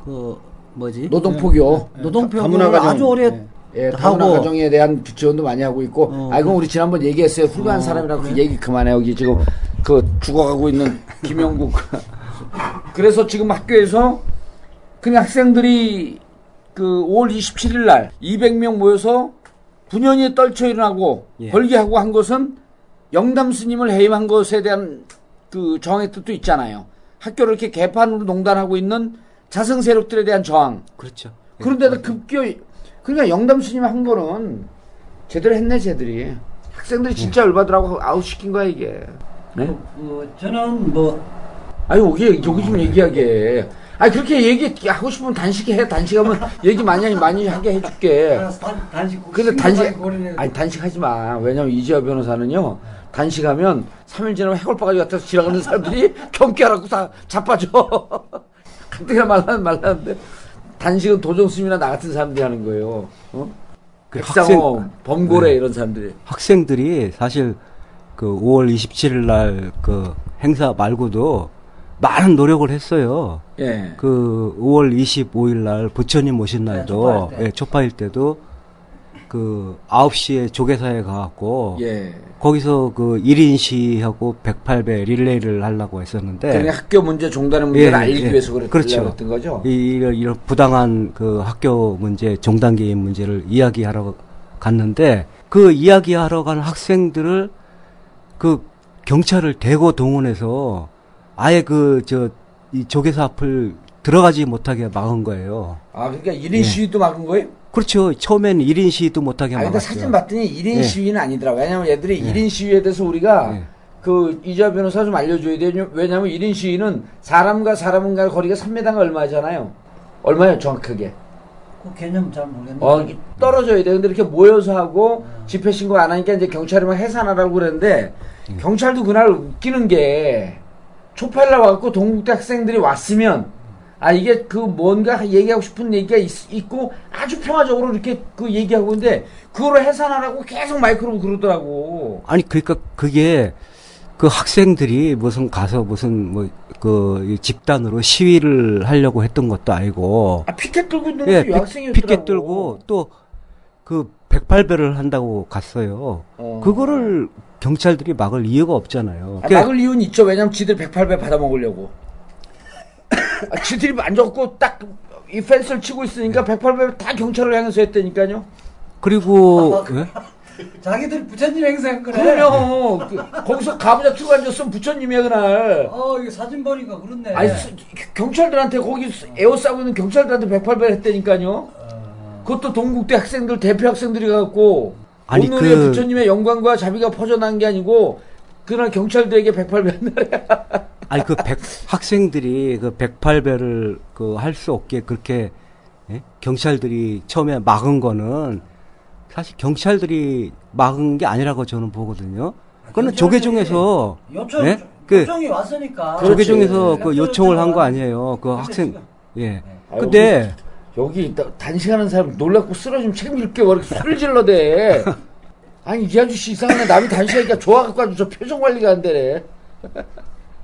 그 뭐지 노동 포교. 노동 다- 포교를 다문화 가정. 아주 오래 예. 예, 다문화 가정에 대한 지원도 많이 하고 있고. 어, 아, 이건 우리 지난번 얘기했어요. 훌륭한 어, 사람이라고 그 그래? 얘기 그만해. 여기 지금 그 죽어가고 있는 김영국. 그래서 지금 학교에서 그냥 학생들이 그 5월 27일 날 200명 모여서 분연히 떨쳐 일어나고 예. 벌기하고 한 것은 영담 스님을 해임한 것에 대한 그 저항의 뜻도 있잖아요. 학교를 이렇게 개판으로 농단하고 있는 자성 세력들에 대한 저항. 그렇죠. 그런데도 급기어 그러니까 영담 스님 한 거는 제대로 했네 쟤들이. 학생들이 진짜 열받으라고 아웃시킨 거야 이게. 네? 어, 저는 뭐 아니 여기 여기 좀 얘기하게. 아니 그렇게 얘기하고 싶으면 단식해. 단식하면 얘기 많이 많이 하게 해줄게. 단- 단식 근데 단식 아니 단식하지 마. 왜냐면 이지아 변호사는요 단식하면 3일 지나면 해골바가지 같아서 지나가는 사람들이 경계하라고 다 자빠져 가뜩이나 말라 말랐는데 단식은 도정스님이나 나 같은 사람들이 하는 거예요 어? 그 백상호 학생- 범고래 네. 이런 사람들이 학생들이 사실 그 5월 27일 날 그 행사 말고도 많은 노력을 했어요. 예. 그 5월 25일 날 부처님 오신 날도 네, 초파일 때. 예, 초파일 때도 그 9시에 조계사에 가갖고 예. 거기서 그 1인 시하고 108배 릴레이를 하려고 했었는데 그러니까 학교 문제 종단의 문제를 예, 알리기 예. 위해서 그랬, 그렇죠. 그랬던 거죠 이, 이런, 이런 부당한 그 학교 문제, 종단 개입 문제를 이야기하러 갔는데 그 이야기하러 간 학생들을 그 경찰을 대거 동원해서 아예 그 저 이 조계사 앞을 들어가지 못하게 막은 거예요. 아 그러니까 1인 예. 시위도 막은 거예요? 그렇죠. 처음에는 1인 시위도 못하게 아 근데 막았죠. 사진 봤더니 1인 예. 시위는 아니더라 왜냐면 얘들이 예. 1인 시위에 대해서 우리가 예. 그 이자 변호사 좀 알려줘야 돼요 왜냐면 1인 시위는 사람과 사람과 거리가 3m가 얼마잖아요 얼마예요 정확하게 그 개념 잘 모르겠는데 어, 떨어져야 돼. 근데 이렇게 모여서 하고 집회 신고 안 하니까 이제 경찰이 막 해산하라고 그랬는데 경찰도 그날 웃기는 게 초팔라 와갖고 동국대 학생들이 왔으면 아 이게 그 뭔가 얘기하고 싶은 얘기가 있, 고 아주 평화적으로 이렇게 그 얘기하고 있는데 그거를 해산하라고 계속 마이크로 그러더라고. 아니 그러니까 그게 그 학생들이 무슨 가서 무슨 뭐 그 집단으로 시위를 하려고 했던 것도 아니고 아 피켓 들고 있는 예, 게 여학생이었더라고. 피켓 들고 또그 108배를 한다고 갔어요. 어. 그거를 경찰들이 막을 이유가 없잖아요. 아, 막을 이유는 있죠. 왜냐면 지들 108배 받아 먹으려고. 아, 지들이 앉았고 딱 이 펜스를 치고 있으니까 108배 다 경찰을 향해서 했다니까요. 그리고 예? 자기들 부처님 행사한 거래 그러면 그, 거기서 가부좌 틀고 앉았으면 부처님이야 그날. 어 이거 사진 보니까 그렇네 아니 수- 경찰들한테 거기 에워싸고 있는 경찰들한테 108배 했다니까요. 그것도 동국대 학생들 대표 학생들이 가갖고 아니, 오늘의 그- 부처님의 영광과 자비가 퍼져난 게 아니고 그날 경찰들에게 108배 한 날에 아니 그 백, 학생들이 그 108배를 그 할 수 없게 그렇게 예? 경찰들이 처음에 막은 거는 사실 경찰들이 막은 게 아니라고 저는 보거든요. 그거는 조계종에서 요청 예? 그 요청이 왔으니까 조계종에서 그. 요청을 한 거 아니에요. 그 학생 예. 아유, 근데 여기 나- 단식하는 사람 놀랍고 쓰러지면 책임질게 왜 이렇게 술을 질러대 아니 이 아저씨 이상하네 남이 단식하니까 좋아갖고 아주 저 표정 관리가 안 되네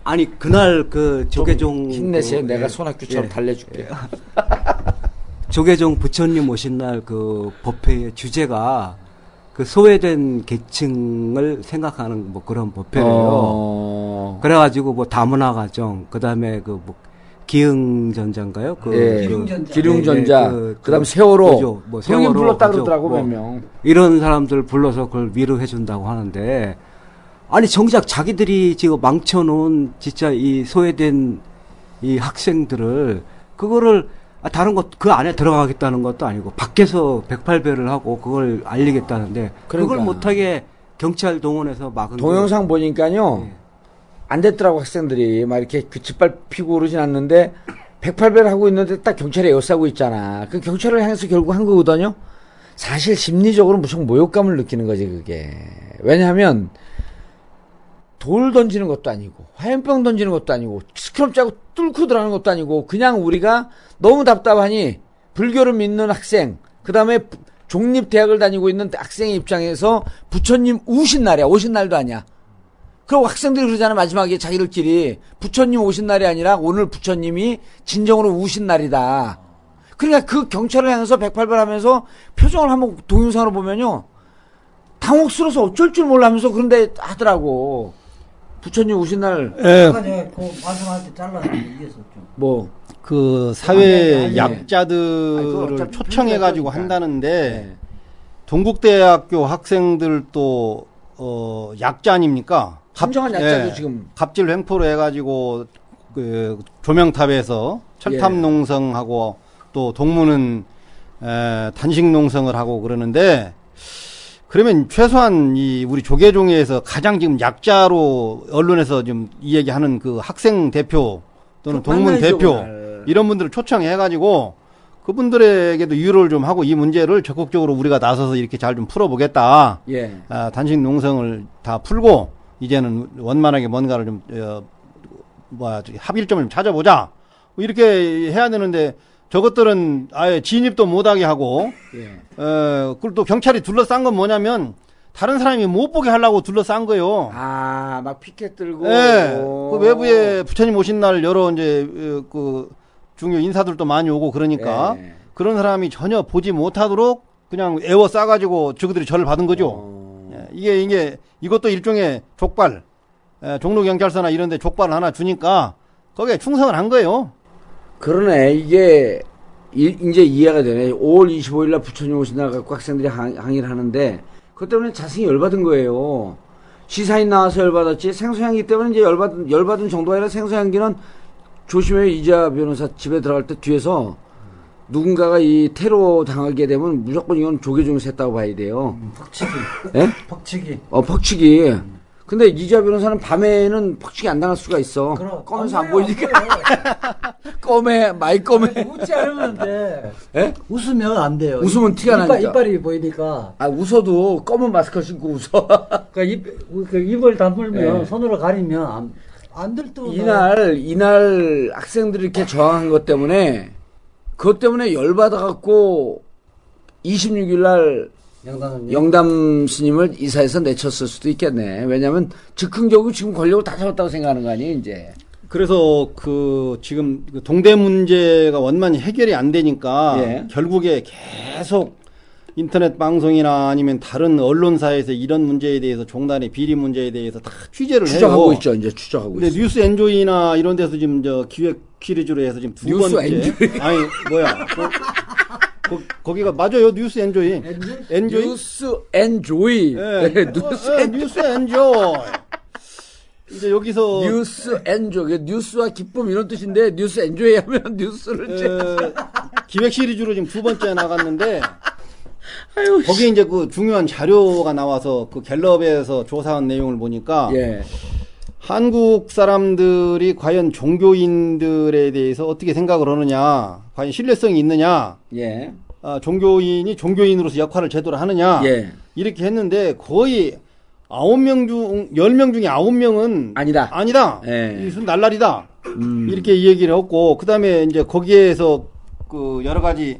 아니 그날 그 조계종 힘내세요 그, 내가 예, 손학규처럼 예. 달래줄게 조계종 부처님 오신 날 그 법회의 주제가 그 소외된 계층을 생각하는 뭐 그런 법회예요. 어... 그래가지고 뭐 다문화 가정, 그 다음에 그 뭐 기흥 전자인가요? 그, 예, 기흥 전자. 기룡전자, 예, 그- 그, 다음 그 세월호, 그죠. 뭐 세월호, 불렀다. 그러더라고 뭐몇 명. 이런 사람들 불러서 그걸 위로해 준다고 하는데 아니 정작 자기들이 지금 망쳐놓은 진짜 이 소외된 이 학생들을 그거를 아, 다른 것 그 안에 들어가겠다는 것도 아니고 밖에서 108배를 하고 그걸 알리겠다는데 그걸 그러니까. 못하게 경찰 동원해서 막은 게- 동영상 보니까요. 예. 안 됐더라고 학생들이. 막 이렇게 그 짓발 피고 그러진 않는데 108배를 하고 있는데 딱 경찰이 에워싸고 있잖아. 그 경찰을 향해서 결국 한 거거든요. 사실 심리적으로 무슨 모욕감을 느끼는 거지 그게. 왜냐하면 돌 던지는 것도 아니고 화염병 던지는 것도 아니고 스크럽 짜고 뚫고 들어가는 것도 아니고 그냥 우리가 너무 답답하니 불교를 믿는 학생 그 다음에 종립 대학을 다니고 있는 학생의 입장에서 부처님 우신 날이야. 오신 날도 아니야. 그리고 학생들이 그러잖아 마지막에 자기들끼리 부처님 오신 날이 아니라 오늘 부처님이 진정으로 우신 날이다. 그러니까 그 경찰을 향해서 108발 하면서 표정을 한번 동영상으로 보면요. 당혹스러워서 어쩔 줄 몰라 하면서 그런데 하더라고. 부처님 우신 날. 예. 아까 내가 그 말씀할 때 잘랐는데 이해했었죠. 뭐. 그 사회 아니, 아니. 약자들을 아니, 초청해 가지고 한다는데 동국대학교 학생들도 어 약자 아닙니까? 진정한 약자죠, 지금. 갑질 횡포로 해가지고 그 조명탑에서 철탑 예. 농성하고 또 동무는 에, 단식 농성을 하고 그러는데 그러면 최소한 이 우리 조계종에서 가장 지금 약자로 언론에서 지금 이 얘기하는 그 학생 대표 또는 동문 대표 그날. 이런 분들을 초청해 가지고 그분들에게도 유로를 좀 하고 이 문제를 적극적으로 우리가 나서서 이렇게 잘 좀 풀어보겠다. 예. 아, 단식 농성을 다 풀고 이제는 원만하게 뭔가를 좀 어, 뭐야 저기 합일점을 좀 찾아보자. 뭐 이렇게 해야 되는데 저것들은 아예 진입도 못하게 하고 예. 어, 그리고 또 경찰이 둘러싼 건 뭐냐면 다른 사람이 못 보게 하려고 둘러싼 거예요. 아, 막 피켓 들고. 예. 그 외부에 부처님 오신 날 여러 이제 어, 그 중요 인사들도 많이 오고 그러니까 예. 그런 사람이 전혀 보지 못하도록 그냥 애워 싸가지고 저그들이 절을 받은 거죠. 어. 예, 이게 이게 이것도 일종의 족발, 예, 종로 경찰서나 이런데 족발을 하나 주니까 거기에 충성을 한 거예요. 그러네. 이게 이, 이제 이해가 되네. 5월 25일 날 부처님 오신 날 갖고 학생들이 항, 항의를 하는데 그것 때문에 자승이 열받은 거예요. 시사인 나와서 열받았지 생소향기 때문에 이제 열받은 열받은 정도가 아니라 생소향기는 조심해 이자 변호사 집에 들어갈 때 뒤에서 누군가가 이 테러 당하게 되면 무조건 이건 조계종에서 했다고 봐야 돼요. 퍽치기. 예? 퍽치기. 어, 퍽치기. 근데 이자 변호사는 밤에는 퍽치기 안 당할 수가 있어. 그럼. 검에서 안 안 보이니까. 껌에, 마이 껌에. 웃지 않으면 돼. 예? 웃으면 안 돼요. 웃으면 티가 이빨, 나니까. 이빨이 보이니까. 아, 웃어도 검은 마스크 신고 웃어. 그러니까 입, 그 입을 다물면 예. 손으로 가리면 안, 안 들떠. 이날, 이날 학생들이 이렇게 저항한 것 때문에, 그것 때문에 열받아 갖고, 26일 날 영담 스님을 이사해서 내쳤을 수도 있겠네. 왜냐면 즉흥적으로 지금 권력을 다 잡았다고 생각하는 거 아니에요, 이제. 그래서 그 지금 그 동대 문제가 원만히 해결이 안 되니까 예. 결국에 계속 인터넷 방송이나 아니면 다른 언론사에서 이런 문제에 대해서 종단의 비리 문제에 대해서 다 취재를 추적하고 해요. 있죠, 이제 추적하고 근데 있어. 뉴스 엔조이나 이런 데서 지금 저 기획 시리즈로 해서 지금 두 뉴스 번째 엔조이? 아니 뭐야 거, 기가 맞아요 뉴스 엔조이 엔조이 뉴스 엔조이. 예. 뉴스 어, 어, 엔 뉴스 엔조이 이제 여기서 뉴스 엔조이. 뉴스와 기쁨 이런 뜻인데, 뉴스 엔조이 하면 뉴스를. 에, 기획 시리즈로 지금 두 번째 나갔는데 거기에 이제 그 중요한 자료가 나와서 그 갤럽에서 조사한 내용을 보니까 예. 한국 사람들이 과연 종교인들에 대해서 어떻게 생각을 하느냐, 과연 신뢰성이 있느냐, 예. 아, 종교인이 종교인으로서 역할을 제대로 하느냐, 예. 이렇게 했는데 거의 아홉 명 중, 열 명 중에 아홉 명은 아니다. 아니다. 예. 이순 날라리다. 음. 이렇게 얘기를 했고, 그 다음에 이제 거기에서 그 여러 가지,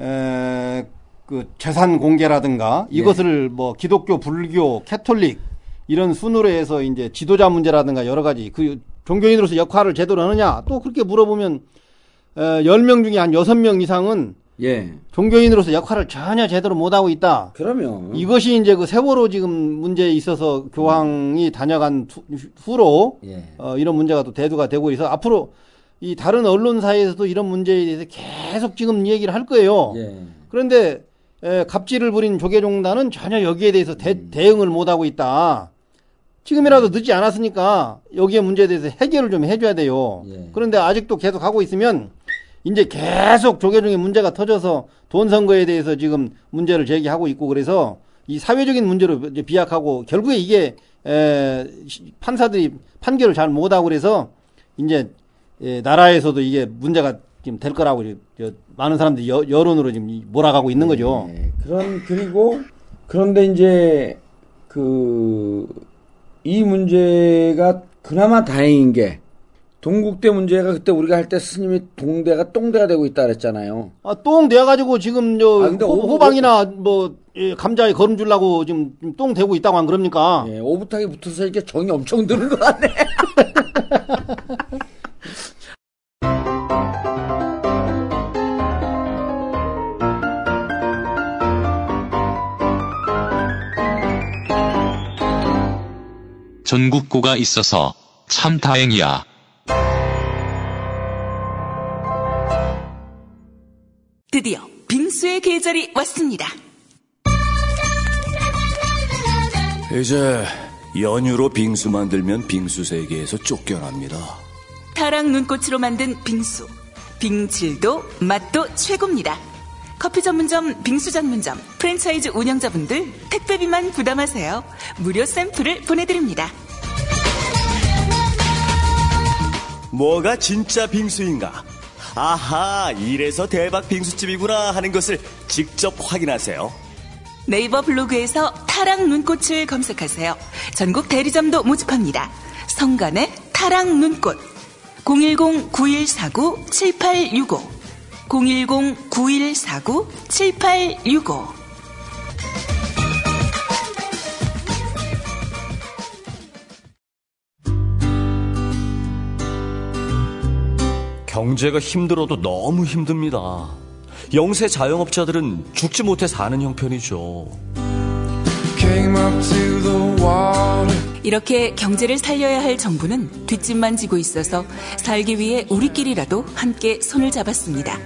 에, 그 재산 공개라든가 예. 이것을 뭐 기독교, 불교, 캐톨릭 이런 순으로 해서 이제 지도자 문제라든가 여러 가지 그 종교인으로서 역할을 제대로 하느냐 또 그렇게 물어보면 에, 10명 중에 한 6명 이상은 예. 종교인으로서 역할을 전혀 제대로 못하고 있다. 그러면. 이것이 이제 그 세월호 지금 문제에 있어서 교황이 다녀간 후- 후로 예. 어, 이런 문제가 또 대두가 되고 있어 앞으로 이 다른 언론사에서도 이런 문제에 대해서 계속 지금 얘기를 할 거예요. 예. 그런데 에, 갑질을 부린 조계종단은 전혀 여기에 대해서 대, 음. 대응을 못하고 있다. 지금이라도 늦지 않았으니까 여기에 문제에 대해서 해결을 좀 해줘야 돼요. 예. 그런데 아직도 계속 하고 있으면 이제 계속 조계종의 문제가 터져서 돈 선거에 대해서 지금 문제를 제기하고 있고 그래서 이 사회적인 문제로 이제 비약하고 결국에 이게 에, 시- 판사들이 판결을 잘 못하고 그래서 이제 예, 나라에서도 이게 문제가 지금 될 거라고 저 많은 사람들이 여, 여론으로 지금 이- 몰아가고 있는 거죠. 예. 그런 그리고 그런데 이제 그 이 문제가 그나마 다행인 게 동국대 문제가 그때 우리가 할 때 스님이 동대가 똥대가 되고 있다 그랬잖아요. 아, 똥 돼가지고 지금 저 아, 호, 오- 호방이나 뭐 예, 감자에 거름 주려고 지금 좀똥 되고 있다고 안 그럽니까? 예, 오붓하게 붙어서 이렇게 정이 엄청 드는 것 같네. 전국구가 있어서 참 다행이야. 드디어 빙수의 계절이 왔습니다. 이제 연유로 빙수 만들면 빙수 세계에서 쫓겨납니다. 타락 눈꽃으로 만든 빙수. 빙질도 맛도 최고입니다. 커피 전문점, 빙수 전문점, 프랜차이즈 운영자분들 택배비만 부담하세요. 무료 샘플을 보내드립니다. 뭐가 진짜 빙수인가? 아하, 이래서 대박 빙수집이구나 하는 것을 직접 확인하세요. 네이버 블로그에서 타락 눈꽃을 검색하세요. 전국 대리점도 모집합니다. 성간의 타락 눈꽃 010-9149-7865 010-9149-7865 경제가 힘들어도 너무 힘듭니다. 영세 자영업자들은 죽지 못해 사는 형편이죠. 이렇게 경제를 살려야 할 정부는 뒷짐만 지고 있어서 살기 위해 우리끼리라도 함께 손을 잡았습니다.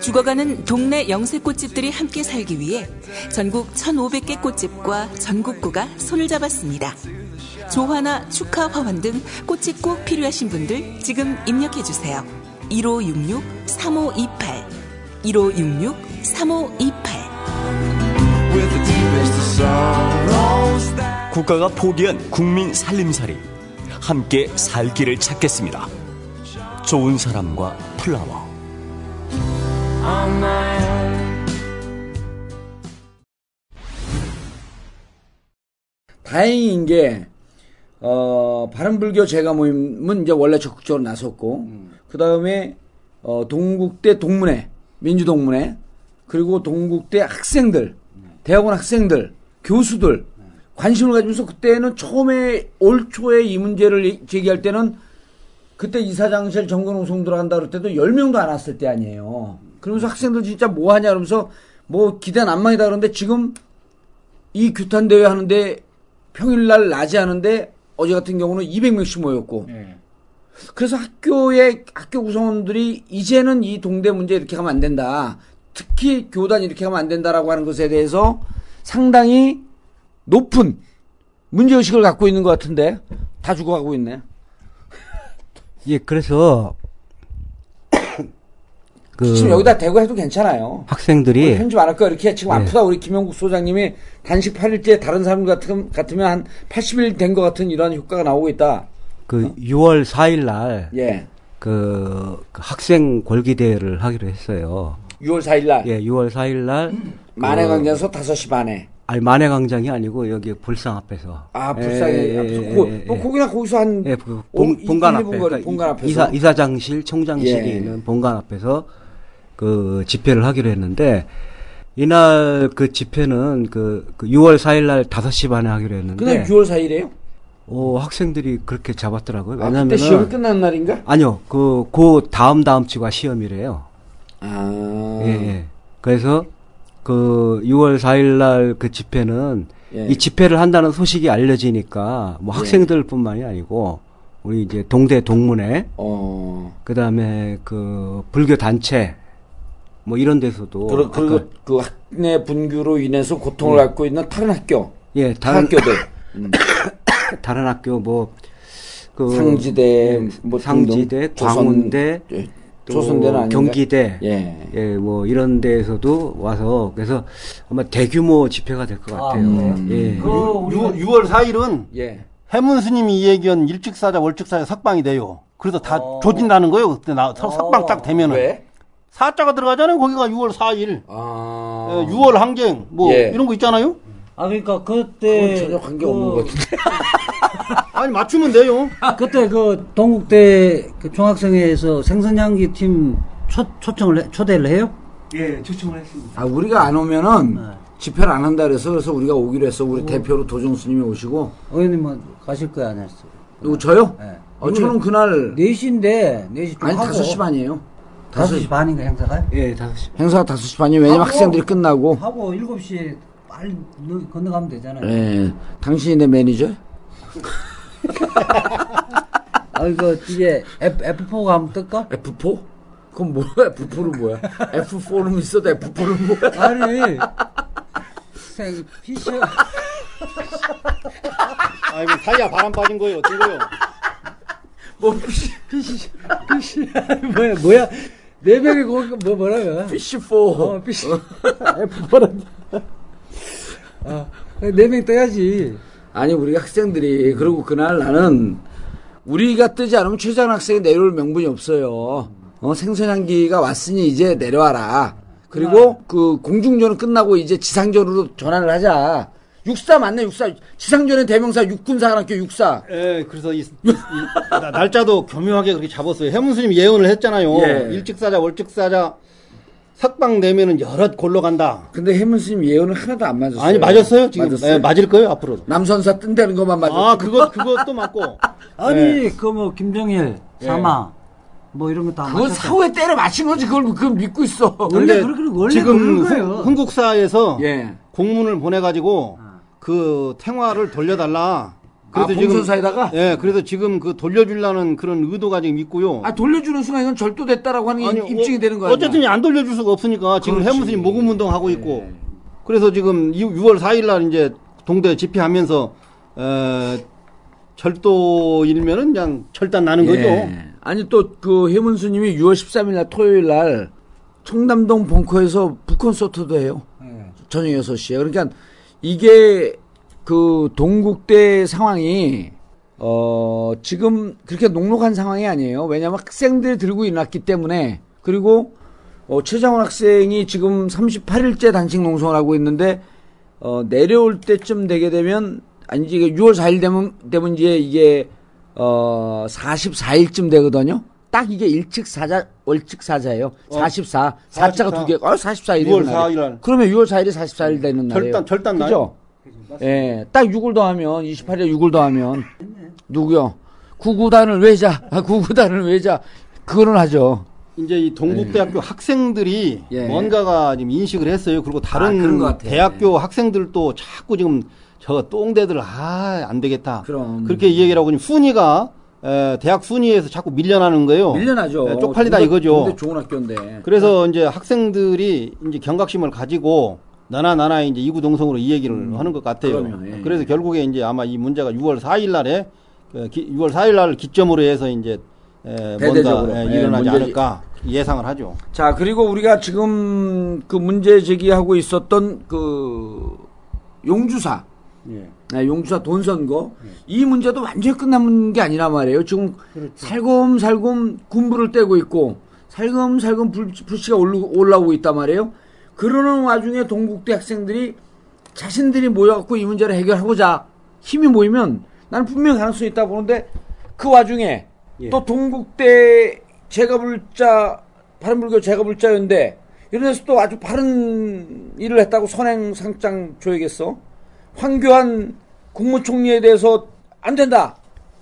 죽어가는 동네 영세 꽃집들이 함께 살기 위해 전국 1,500개 꽃집과 전국구가 손을 잡았습니다. 조화나 축하 화환 등 꽃이 꼭 필요하신 분들 지금 입력해 주세요. 1566-3528 1566-3528 국가가 포기한 국민 살림살이 함께 살 길을 찾겠습니다. 좋은 사람과 플라워. 다행인 게, 어, 바른불교 제가 모임은 이제 원래 적극적으로 나섰고, 그 다음에, 어, 동국대 동문회, 민주동문회, 그리고 동국대 학생들, 대학원 학생들, 교수들, 관심을 가지면서 그때는 처음에 올 초에 이 문제를 제기할 때는 그때 이사장실 정근홍송 들어간다 그럴 때도 10명도 안 왔을 때 아니에요. 그러면서 학생들 진짜 뭐 하냐 그러면서 뭐 기대 난망이다 그러는데 지금 이 규탄 대회 하는데 평일날 낮에 하는데 어제 같은 경우는 200명씩 모였고 그래서 학교의 학교 구성원들이 이제는 이 동대 문제 이렇게 가면 안 된다. 특히 교단 이렇게 가면 안 된다라고 하는 것에 대해서 상당히 높은 문제 의식을 갖고 있는 것 같은데 다 죽어가고 있네. 예, 그래서 그 지금 여기다 대고 해도 괜찮아요. 학생들이 편집 안할거 이렇게 지금 네. 아프다 우리 김영국 소장님이 단식 8일째 다른 사람 같은 같으면 한 80일 된 것 같은 이런 효과가 나오고 있다. 그 6월 4일 날 예. 그 학생 골기 대회를 하기로 했어요. 6월 4일 날 예, 6월 4일 날 만해광장에서 5시 반에. 아니 만해광장이 아니고 여기 불상 앞에서. 아, 불쌍해. 예, 앞에서 예, 고, 예, 뭐 예. 거기나 거기서 한 예, 그 오, 본, 이- 본관 일, 앞에 그러니까 이사 이사장실 총장실이 예. 있는 본관 앞에서 그 집회를 하기로 했는데 이날 그 집회는 그, 그 6월 4일 날 5시 반에 하기로 했는데 그날 6월 4일이에요? 어, 학생들이 그렇게 잡았더라고요. 아, 왜냐면 그때 시험이 끝난 날인가? 아니요. 그, 그 다음 다음 주가 시험이래요. 아. 예, 예. 그래서 그 6월 4일 날 그 집회는 예. 이 집회를 한다는 소식이 알려지니까 뭐 예. 학생들뿐만이 아니고 우리 이제 동대 동문회 어. 그다음에 그 불교 단체 뭐 이런 데서도 그리고 아까- 그, 그 학내 분규로 인해서 고통을 갖고 있는 다른 학교. 예, 타 다른 학교들. 음. 다른 학교 뭐 그 상지대, 뭐 상지대, 등등. 조선- 광운대, 예, 또 조선대는 아닌가? 경기대, 예. 예, 뭐 이런 데에서도 와서 그래서 아마 대규모 집회가 될 것 같아요. 예. 그 우리가 6월 4일은 예. 해문 스님이 이 얘기한 일찍사자 월찍사자 석방이 돼요. 그래서 다 어. 조진다는 거예요. 그때 나 석- 석방 딱 되면은 왜? 사자가 들어가잖아요. 거기가 6월 4일. 아. 6월 항쟁 뭐 예. 이런 거 있잖아요. 아 그러니까 그때 전혀 관계 없는 것 같은데. 아니 맞추면 돼요. 그때 그 동국대 그 중학생회에서 생선향기 팀 초, 초청을 해- 초대를 해요? 예, 초청을 했습니다. 아, 우리가 안 오면은 집회를 안 한다 그래서 그래서 우리가 오기로 했어. 우리 대표로 도종 스님이 오시고. 의원님은 가실 거야 안 했어요? 누구 저요? 네. 어, 저는 그날 4시인데 4시 좀 아니 하고 5시 반이에요. 5시 반인가 행사가요? 예, 5시. 행사가 5시 반이에요. 왜냐면 하고, 학생들이 끝나고. 하고 7시에 빨리 너- 건너가면 되잖아요. 예. 당신이 내 매니저? 아 이거 이게 F, F4가 한번 뜰까? F4? 그건 뭐야? F4는 뭐야? F4는 있어도 F4는 뭐야? 아니 생 피셔 아이고 타이야 바람 빠진 거예요. 어떤 거요? 뭐 피시 피시 피시 뭐야 뭐야 네 명이 거기 뭐 뭐라고요? 피시4. 어 피시 F4란 아네명 떠야지. 아니 우리 학생들이 그리고 그날 나는 우리가 뜨지 않으면 최장 학생이 내려올 명분이 없어요. 어, 생선향기가 왔으니 이제 내려와라. 그리고 그 공중전은 끝나고 이제 지상전으로 전환을 하자. 육사 맞네 육사. 지상전의 대명사 육군사관학교 육사. 예, 그래서 이, 이- 날짜도 교묘하게 그렇게 잡았어요. 해문스님 예언을 했잖아요. 예. 일찍 사자, 월찍 사자, 석방 내면은 여럿 골로 간다. 근데 해문스님 예언은 하나도 안 맞았어요. 아니 맞았어요 지금 맞았어요? 예, 맞을 거예요 앞으로. 남선사 뜬다는 것만 맞았어. 아 그것 그것도 맞고. 아니 예. 그뭐 김정일 사마 뭐 이런 거다 그건 사후에 때려 맞힌 거지. 그걸 그걸 믿고 있어. 원래 근데 그렇게 원래 지금 그런 흥- 거예요. 흥국사에서 예. 공문을 보내가지고 그 탱화를 돌려달라. 아, 봉선사에다가? 예, 그래서 지금 그 돌려주려는 그런 의도가 지금 있고요. 아 돌려주는 순간 이건 절도됐다라고 하는 게 아니, 입증이 어, 되는 거야. 어쨌든 안 돌려줄 수가 없으니까 지금. 해무스님 모금 운동 하고 있고. 네. 그래서 지금 6월 4일 날 이제 동대 집회하면서 어, 절도일면은 그냥 철단 나는 거죠. 예. 아니 또 그 해문수님이 6월 13일 날 토요일 날 청담동 벙커에서 북콘서트도 해요. 저녁 6시에. 그러니까 이게 그 동국대 상황이 어 지금 그렇게 녹록한 상황이 아니에요. 왜냐하면 학생들이 들고 일어났기 때문에 그리고 어 최장원 학생이 지금 38일째 단식 농성을 하고 있는데 어 내려올 때쯤 되게 되면 아니 이게 6월 4일 되면 되면 이제 이게 어 44일쯤 되거든요. 딱 이게 일칙 사자 월칙 사자예요. 44 사자가 두 개. 어 44일이 6월 4일 날. 그러면 6월 4일이 44일 되는 날이에요. 절단- 절단 날? 그죠? 예. 딱 6을 더하면 28일에 6을 더하면 누구요? 구구단을 외자. 아, 구구단을 외자. 그거는 하죠. 이제 이 동국대학교 학생들이 예. 뭔가가 지금 인식을 했어요. 그리고 아, 다른 것 같아. 대학교 학생들도 자꾸 지금 저 똥대들 아 안 되겠다. 그럼. 그렇게 얘기를 하고 지금 순위가 에, 대학 순위에서 자꾸 밀려나는 거예요. 밀려나죠. 에, 쪽팔리다 근데- 이거죠. 근데 좋은 학교인데. 그래서 이제 학생들이 이제 경각심을 가지고 나나 나나 이제 이구동성으로 이 얘기를 하는 것 같아요. 음. 그러면, 예. 그래서 결국에 이제 아마 이 문제가 6월 4일 날에 그 기- 6월 4일 날 기점으로 해서 이제 에, 대대적으로. 뭔가 에, 예, 일어나지 문제지. 않을까 예상을 하죠. 자, 그리고 우리가 지금 그 문제 제기하고 있었던 그 용주사. 예. 네, 용주사 돈 선거. 이 문제도 완전히 끝난 게 아니란 말이에요. 지금 살금살금 군부를 떼고 있고 살금살금 불, 불씨가 올라- 올라오고 있단 말이에요. 그러는 와중에 동국대 학생들이 자신들이 모여갖고 이 문제를 해결하고자 힘이 모이면 나는 분명 히 가능성이 있다 보는데 그 와중에 또 동국대 제가 불자 바른불교 제가 불자였는데 이런 데서 또 아주 바른 일을 했다고 선행상장 줘야겠어. 황교안 국무총리에 대해서 안 된다.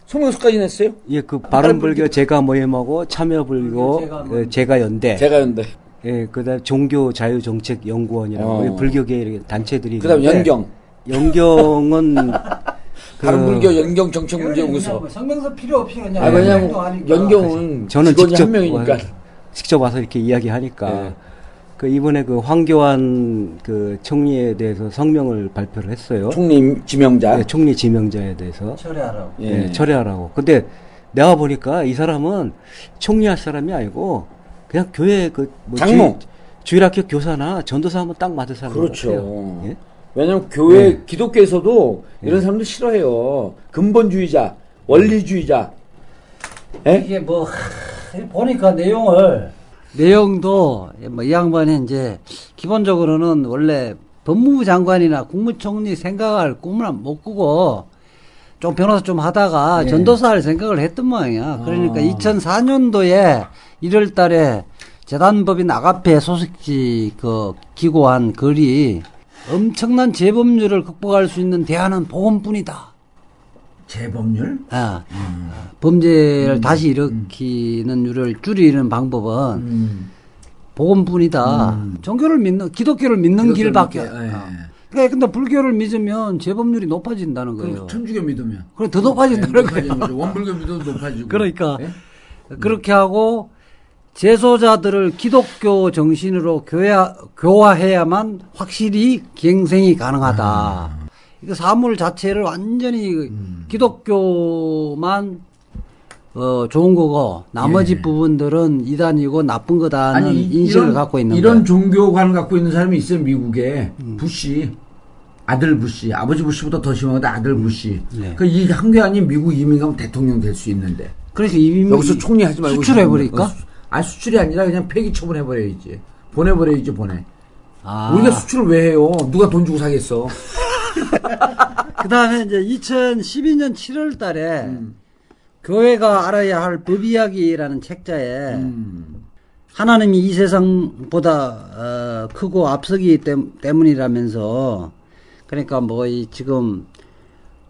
성명서까지 냈어요. 예, 그 바른불교 제가 모임하고 참여불교 제가 그 제가 연대. 제가 연대. 예, 그다음 종교 자유 정책 연구원이라고 어. 불교계 이렇게 단체들이 그다음 연경. 연경은 그 바른불교 연경 정책 문제 연구소. 성명서 필요 없이 그냥 아, 왜냐면. 연경은 저는 직접 한 명이니까. 와- 직접 와서 이렇게 이야기하니까 네. 그 이번에 그 황교안 그 총리에 대해서 성명을 발표를 했어요. 총리 지명자. 네, 총리 지명자에 대해서 처리하라고. 예. 예, 철회하라고. 근데 내가 보니까 이 사람은 총리할 사람이 아니고 그냥 교회 그뭐 장로. 주일, 학교 교사나 전도사 하면 딱 맞을 사람 그렇죠. 같아요. 예? 왜냐면 교회 기독교에서도 이런 사람들 싫어해요. 근본주의자, 원리주의자. 예? 이게 뭐 하, 보니까 내용을 내용도 뭐 이 양반이 이제 기본적으로는 원래 법무부 장관이나 국무총리 생각할 꿈을 못 꾸고 좀 변호사 좀 하다가 예. 전도사 할 생각을 했던 모양이야. 그러니까 아. 2004년도에 1월 달에 재단법인 아가페 소식지 그 기고한 글이 엄청난 재범률을 극복할 수 있는 대안은 보험뿐이다. 재범률? 아, 범죄를 다시 일으키는 율을 줄이는 방법은 음. 보험뿐이다. 종교를 믿는 기독교를 믿는 길밖에. 예. 어. 그래 근데 불교를 믿으면 재범률이 높아진다는 거예요. 천주교 믿으면 그래 더 높아진다는 예, 거예요. 거죠. 원불교 믿어도 높아지고. 그러니까 예? 그렇게 하고 제소자들을 기독교 정신으로 교화, 교화해야만 확실히 기행생이 가능하다. 아. 이거 사물 자체를 완전히 음. 기독교만 어, 좋은 거고 나머지 예. 부분들은 이단이고 나쁜 거다는 이- 인식을 이런- 갖고 있는 이런 거예요. 종교관을 갖고 있는 사람이 있어요 미국에 부시 아들 부시 아버지 부시보다 더 심하거든 아들 부시 네. 그이 한 게 아닌 미국 이민 가면 대통령 될 수 있는데 그러니까 이미 여기서 총리 하지 말고 수출해 버릴까? 어, 수- 아니 수출이 아니라 그냥 폐기 처분해 버려야지 보내 버려야지 보내 아. 우리가 수출을 왜 해요 누가 돈 주고 사겠어 그 다음에 이제 2012년 7월 달에 음. 교회가 알아야 할 법이야기라는 책자에 음. 하나님이 이 세상보다 어, 크고 앞서기 때문- 때문이라면서 그러니까 뭐 이 지금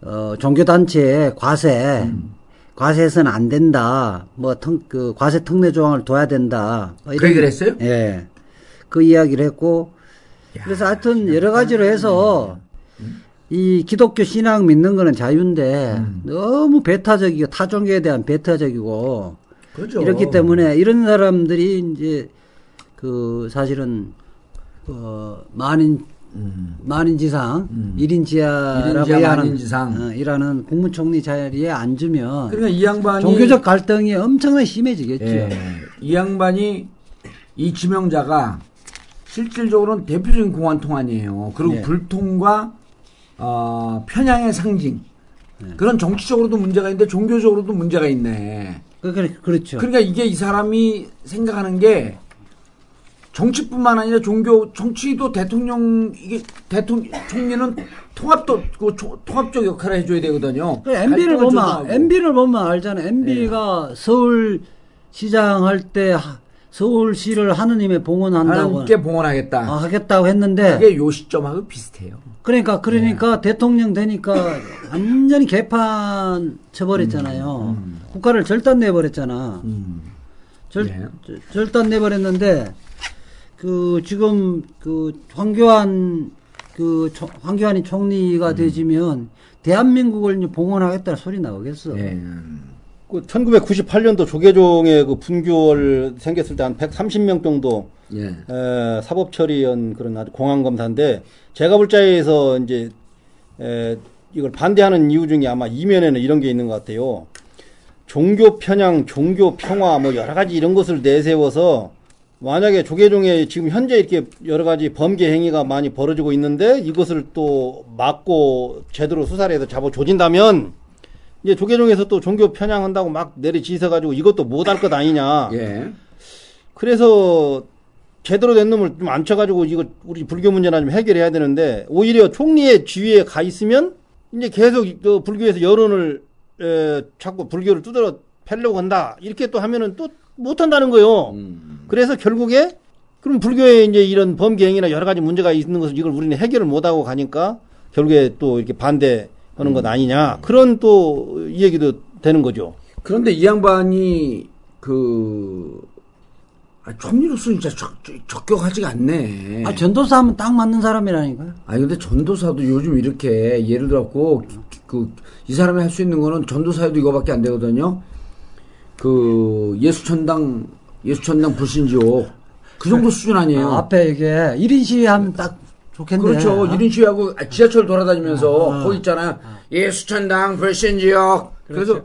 어, 종교단체의 과세 음. 과세해서는 안 된다 뭐그 과세 특례 조항을 둬야 된다 뭐 그 얘기를 했어요? 예. 그 이야기를 했고 그래서 하여튼 여러 가지로 해서 이 기독교 신앙 믿는 거는 자유인데 음. 너무 배타적이고 타 종교에 대한 배타적이고 그렇죠. 이렇기 때문에 이런 사람들이 이제 그 사실은 어 만인 만인지상 일인 지하라고 음. 일인 지하 해야 하는 만인지상. 어, 이라는 국무총리 자리에 앉으면 그러니까 이 양반이 종교적 갈등이 엄청나게 심해지겠죠. 예, 이 양반이 이 지명자가 실질적으로는 대표적인 공안 통 안이에요. 그리고 예. 불통과 어, 편향의 상징. 그런 정치적으로도 문제가 있는데 종교적으로도 문제가 있네. 그, 그, 그렇죠. 그러니까 이게 이 사람이 생각하는 게 정치뿐만 아니라 종교, 정치도 대통령, 이게 대통령, 총리는 통합도, 그 조- 통합적 역할을 해줘야 되거든요. 그 MB를 보면 조정하고. MB를 보면 알잖아요. MB가 서울 시장 할때 하- 서울시를 하느님의 봉헌한다고 하나님께 봉헌하겠다. 아, 하겠다고 했는데 그게 요 시점하고 비슷해요. 그러니까 그러니까 네. 대통령 되니까 완전히 개판 쳐버렸잖아요. 음, 국가를 절단내 버렸잖아. 절, 네. 절- 절단 내 버렸는데 그 지금 그 황교안 그 초- 황교안이 음. 총리가 되지면 대한민국을 봉헌하겠다는 소리 나오겠어. 네. 그 1998년도 조계종의 그 분교를 생겼을 때 한 130명 정도 예. 에, 사법 처리한 그런 아주 공안 검사인데 제가 볼 자에서 이제 에, 이걸 반대하는 이유 중에 아마 이면에는 이런 게 있는 것 같아요. 종교 편향, 종교 평화 뭐 여러 가지 이런 것을 내세워서 만약에 조계종에 지금 현재 이렇게 여러 가지 범죄 행위가 많이 벌어지고 있는데 이것을 또 막고 제대로 수사를 해서 잡아 조진다면 이제 조계종에서 또 종교 편향한다고 막 내리지서 가지고 이것도 못할 것 아니냐. 예. 그래서 제대로 된 놈을 좀 앉혀가지고 이거 우리 불교 문제나 좀 해결해야 되는데 오히려 총리의 지위에 가 있으면 이제 계속 그 불교에서 여론을 에, 자꾸 불교를 두드러 패려고 한다 이렇게 또 하면은 또 못한다는 거예요. 그래서 결국에 그럼 불교에 이제 이런 범죄 행위나 여러 가지 문제가 있는 것을 이걸 우리는 해결을 못하고 가니까 결국에 또 이렇게 반대 하는 것 아니냐 그런 또이 얘기도 되는 거죠. 그런데 이 양반이 그 아, 총리로서 진짜 적, 적격하지가 않네. 아, 전도사 하면 딱 맞는 사람이라니까요. 아니 근데 전도사도 요즘 이렇게 예를 들어갖고 그 이 사람이 할 수 있는 거는 전도사에도 이거밖에 안 되거든요. 그 예수천당 예수천당 불신지옥 그 정도 수준 아니에요. 아, 앞에 이게 1인 시위하면 딱 좋겠네. 그렇죠. 어? 1인 시위하고 지하철 돌아다니면서 아, 아. 거기 있잖아요. 예 수천당 불신지옥. 그래서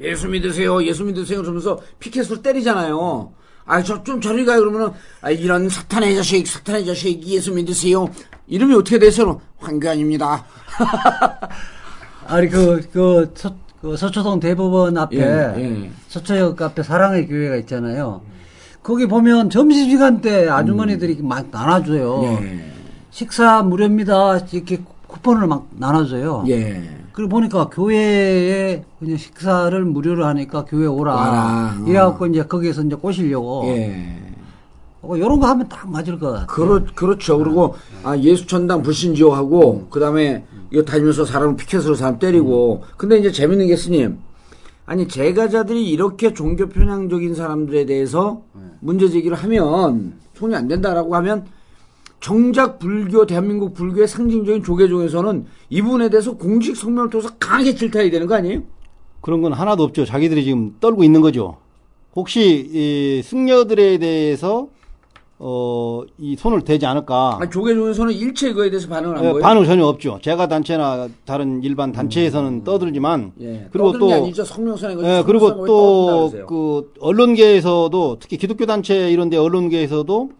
예수 믿으세요. 예수 믿으세요. 그러면서 피켓을 때리잖아요. 아, 저 좀 저리 가요. 그러면은 아, 이런 사탄의 자식, 사탄의 자식 예수 믿으세요. 이름이 어떻게 되세요? 황교안입니다. 아니 그, 그, 서, 그 서초동 대법원 앞에 예, 예. 서초역 앞에 사랑의 교회가 있잖아요. 거기 보면 점심시간 때 아주머니들이 막 나눠줘요. 예. 식사 무료입니다. 이렇게 쿠폰을 막 나눠줘요. 예. 그리고 보니까 교회에 그냥 식사를 무료로 하니까 교회 오라. 와라. 어. 이래갖고 이제 거기에서 이제 꼬시려고. 예. 어, 이런 거 하면 딱 맞을 것 같아요. 그렇, 그렇죠. 그리고, 아, 예수천당 불신지옥하고, 그 다음에, 이거 다니면서 사람을 피켓으로 사람 때리고. 근데 이제 재밌는 게 스님. 아니, 제가자들이 이렇게 종교 편향적인 사람들에 대해서 문제 제기를 하면, 손이 안 된다라고 하면, 정작 불교, 대한민국 불교의 상징적인 조계종에서는 이분에 대해서 공식 성명을 통해서 강하게 질타해야 되는 거 아니에요? 그런 건 하나도 없죠. 자기들이 지금 떨고 있는 거죠. 혹시 이 승려들에 대해서 어, 이 손을 대지 않을까? 아니, 조계종에서는 일체 이거에 대해서 반응을 한 예, 거예요? 반응 전혀 없죠. 제가 단체나 다른 일반 단체에서는 떠들지만 예. 그리고 또게 아니죠. 성명선에 거지. 예, 그리고 거기 또. 그 언론계에서도 특히 기독교 단체 이런 데 언론계에서도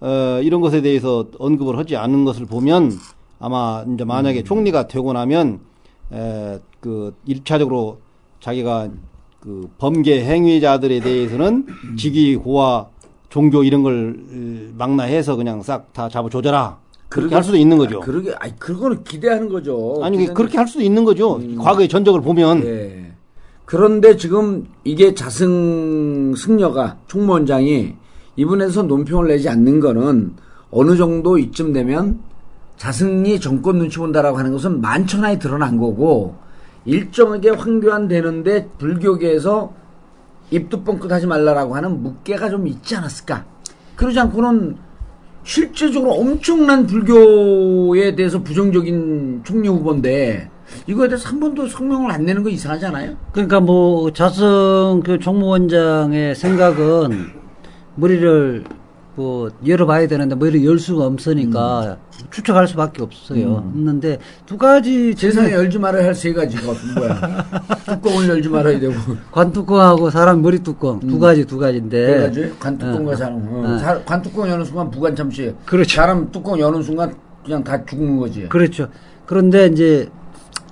어, 이런 것에 대해서 언급을 하지 않는 것을 보면 아마 이제 음. 만약에 총리가 되고 나면 에, 그 일차적으로 자기가 그 범죄 행위자들에 대해서는 음. 직위 고와 종교 이런 걸 어, 망라해서 그냥 싹 다 잡아 조져라. 그렇게 할 수도 있는 거죠. 아, 그러게, 아니, 그거는 기대하는 거죠. 아니 기대는- 그렇게 할 수도 있는 거죠. 음. 과거의 전적을 보면 예. 그런데 지금 이게 자승 승려가 총무원장이 이분에서 논평을 내지 않는 거는 어느 정도 이쯤 되면 자승이 정권 눈치 본다라고 하는 것은 만천하에 드러난 거고 일정하게 황교안 되는데 불교계에서 입도 뻥끗 하지 말라라고 하는 묵계가 좀 있지 않았을까? 그러지 않고는 실제적으로 엄청난 불교에 대해서 부정적인 총리 후보인데 이거에 대해서 한 번도 성명을 안 내는 거 이상하지 않아요? 그러니까 뭐 자성 그 총무원장의 생각은 머리를 뭐 열어봐야 되는데 머리를 열 수가 없으니까 추측할 수밖에 없어요. 없는데 두 가지 세상에 열지 말아야 할 세 가지가 뭐야? 뚜껑을 열지 말아야 되고 관뚜껑하고 사람 머리 뚜껑 두 가지 두 가지인데 세 가지 관뚜껑과 어, 사람. 어. 어. 사- 관뚜껑 여는 순간 부관 참시. 그렇죠. 사람 뚜껑 여는 순간 그냥 다 죽는 거지. 그렇죠. 그런데 이제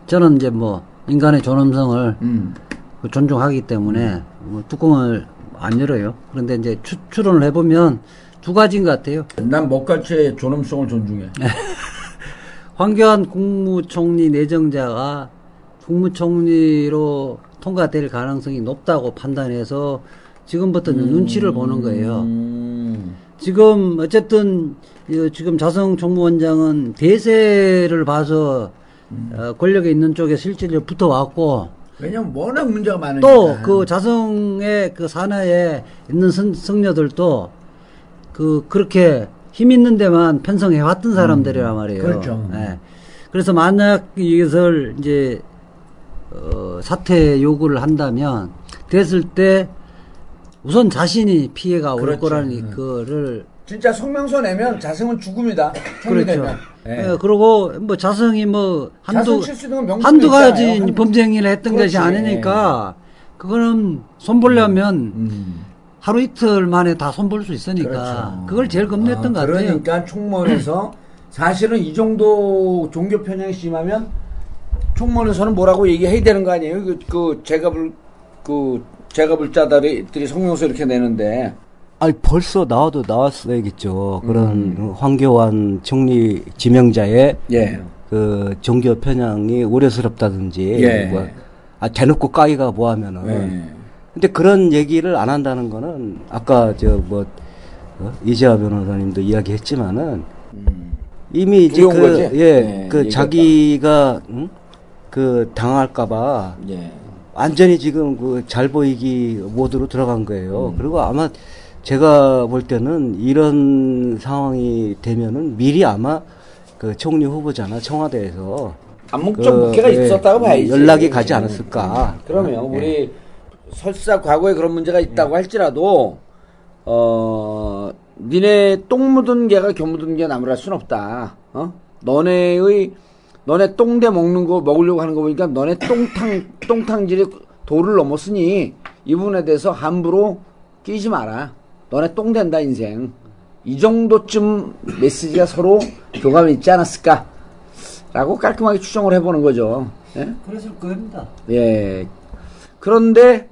저는 이제 뭐 인간의 존엄성을 음. 그 존중하기 때문에 뭐 뚜껑을 안 열어요. 그런데 이제 추, 추론을 해보면 두 가지인 것 같아요. 난 먹갈치의 존엄성을 존중해. 황교안 국무총리 내정자가 국무총리로 통과될 가능성이 높다고 판단해서 지금부터 눈치를 보는 거예요. 음. 지금 어쨌든 이 지금 자성 총무원장은 대세를 봐서 어, 권력에 있는 쪽에 실질적으로 붙어왔고 왜냐면 워낙 문제가 많으니까. 또 그 자성의 그 산하에 있는 성, 성녀들도 그 그렇게 힘 있는 데만 편성해 왔던 사람들이란 말이에요. 그렇죠. 예. 그래서 만약 이것을 이제 어, 사퇴 요구를 한다면 됐을 때 우선 자신이 피해가 올 그렇죠. 거라는 거를 진짜 성명서 내면 자승은 죽음이다. 그렇죠. 되면. 예. 예, 그리고 뭐 자성이 뭐 한두 한두 가지 있잖아요. 한- 범죄 행위를 했던 그렇지. 것이 아니니까 그거는 손보려면 음. 하루 이틀 만에 다 손볼 수 있으니까 그렇죠. 그걸 제일 겁냈던 아, 것 같아요. 그러니까 총무원에서 사실은 이 정도 종교 편향이 심하면 총무원에서는 뭐라고 얘기해야 되는 거 아니에요? 그, 그 제가 불, 그 제가 불자들이 성명서 이렇게 내는데 아니 벌써 나와도 나왔어야겠죠. 그런 음. 황교안 총리 지명자의 예. 그 종교 편향이 우려스럽다든지 예. 뭐, 아 대놓고 까기가 뭐하면은 예. 근데 그런 얘기를 안 한다는 거는 아까 저뭐 이재화 변호사님도 이야기했지만은 이미 이제 그 거지? 예, 그. 자기가 응? 그 당할까봐 예. 완전히 지금 그 잘 보이기 모드로 들어간 음. 거예요. 그리고 아마 제가 볼 때는 이런 상황이 되면은 미리 아마 그 총리 후보자나 청와대에서 암묵적 그, 묵회가 예, 있었다고 봐야지. 연락이 가지 않았을까. 그러면 예. 우리 설사 과거에 그런 문제가 있다고 할지라도 어 니네 똥 묻은 개가 겨 묻은 개 나무랄 순 없다. 어? 너네의 너네 똥대 먹는 거 먹으려고 하는 거 보니까 너네 똥탕 똥탕질이 도를 넘었으니 이 부분에 대해서 함부로 끼지 마라. 너네 똥 된다 인생. 이 정도쯤 메시지가 서로 교감이 있지 않았을까? 라고 깔끔하게 추정을 해보는 거죠. 예? 그랬을 겁니다. 예. 그런데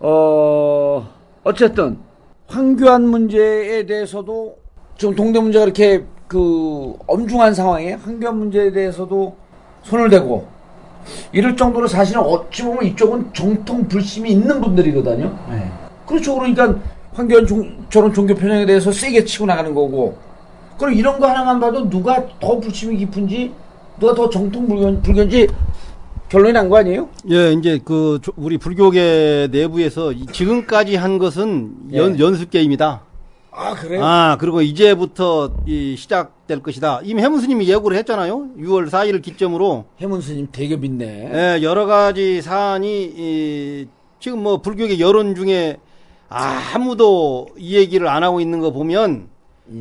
어 어쨌든 황교안 문제에 대해서도 지금 동대 문제가 이렇게 그 엄중한 상황에 환경 문제에 대해서도 손을 대고 이럴 정도로 사실은 어찌 보면 이쪽은 정통 불심이 있는 분들이거든요. 네. 그렇죠. 그러니까 환경 종, 저런 종교 편향에 대해서 세게 치고 나가는 거고. 그럼 이런 거 하나만 봐도 누가 더 불심이 깊은지 누가 더 정통 불교, 불교인지 결론이 난 거 아니에요? 예, 이제 그 조- 우리 불교계 내부에서 이- 지금까지 한 것은 연, 예. 연습 게임이다. 아 그래요? 아, 그리고 이제부터 이 시작될 것이다. 이미 해문 스님이 예고를 했잖아요. 6월 4일을 기점으로 해문 스님 되게 믿네. 예, 여러 가지 사안이 이, 지금 뭐 불교계 여론 중에 아무도 이 얘기를 안 하고 있는 거 보면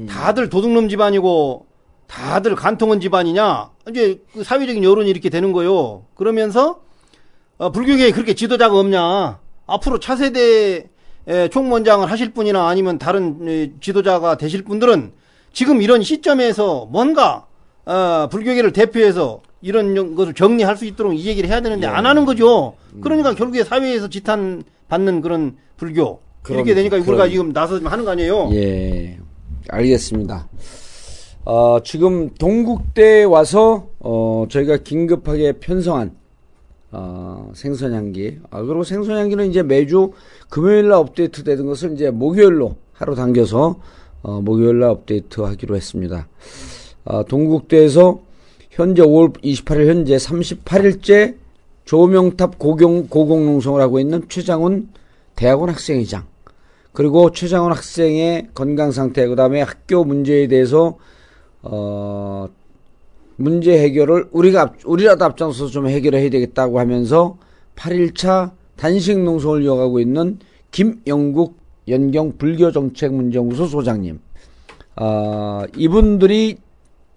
다들 도둑놈 집안이고 다들 간통원 집안이냐? 이제 그 사회적인 여론이 이렇게 되는 거요. 그러면서 어, 불교계에 그렇게 지도자가 없냐? 앞으로 차세대 에, 총무원장을 하실 분이나 아니면 다른 에, 지도자가 되실 분들은 지금 이런 시점에서 뭔가 어, 불교계를 대표해서 이런 영- 것을 정리할 수 있도록 이 얘기를 해야 되는데 안 하는 거죠. 그러니까 결국에 사회에서 지탄 받는 그런 불교 이렇게 그럼, 되니까 우리가 그럼. 지금 나서 좀 하는 거 아니에요? 예, 알겠습니다. 어, 지금 동국대에 와서 어, 저희가 긴급하게 편성한 어, 생선향기. 아, 그리고 생선향기는 이제 매주 금요일 날 업데이트 되는 것을 이제 목요일로 하루 당겨서 어, 목요일 날 업데이트 하기로 했습니다. 어, 동국대에서 현재 5월 28일 현재 38일째 조명탑 고공, 고공농성을 하고 있는 최장훈 대학원 학생회장. 그리고 최장훈 학생의 건강 상태, 그 다음에 학교 문제에 대해서, 어, 문제 해결을 우리가, 앞- 우리라도 앞장서서 좀 해결을 해야 되겠다고 하면서 8일차 단식 농성을 이어가고 있는 김영국 연경 불교정책문제연구소 소장님. 어, 이분들이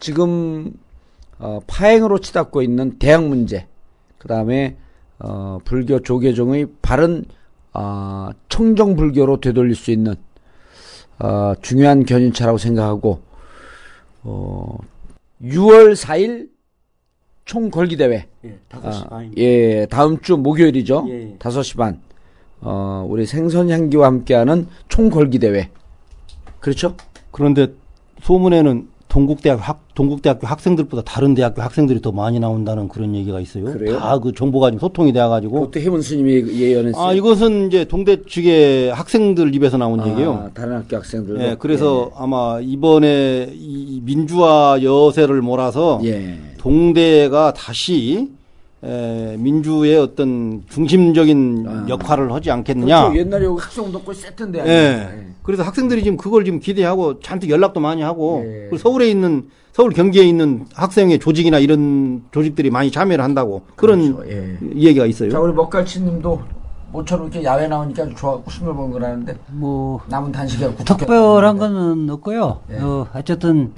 지금, 어, 파행으로 치닫고 있는 대학 문제, 그 다음에, 어, 불교 조계종의 바른 아, 청정 불교로 되돌릴 수 있는 아, 중요한 견인차라고 생각하고 어, 6월 4일 총 걸기 대회. 예, 5시 아. 예, 다음 주 목요일이죠. 예. 5시 반. 어, 우리 생선 향기와 함께하는 총 걸기 대회. 그렇죠? 그런데 소문에는 동국대학 학 동국대학교 학생들보다 다른 대학교 학생들이 더 많이 나온다는 그런 얘기가 있어요. 그래요? 다 그 정보가 지금 소통이 돼가지고. 그것도 해문 스님이 예언했어요. 아 이것은 이제 동대 측의 학생들 입에서 나온 아, 얘기요. 다른 학교 학생들도. 예, 그래서 아마 이번에 이 민주화 여세를 몰아서 예. 동대가 다시 에, 민주의 어떤 중심적인 역할을 하지 않겠느냐. 그렇죠. 옛날에 여기 학생 운동권 세트인데. 예. 그래서 학생들이 지금 그걸 지금 기대하고 잔뜩 연락도 많이 하고 예. 서울에 있는 서울 경기에 있는 학생의 조직이나 이런 조직들이 많이 참여를 한다고 그런 그렇죠. 예. 얘기가 있어요. 자, 우리 먹갈치님도 모처럼 이렇게 야외 나오니까 아주 좋아하고 싱글벙글 그러는데 뭐 남은 단식이하고 특별한 거는 없고요. 예. 어, 어쨌든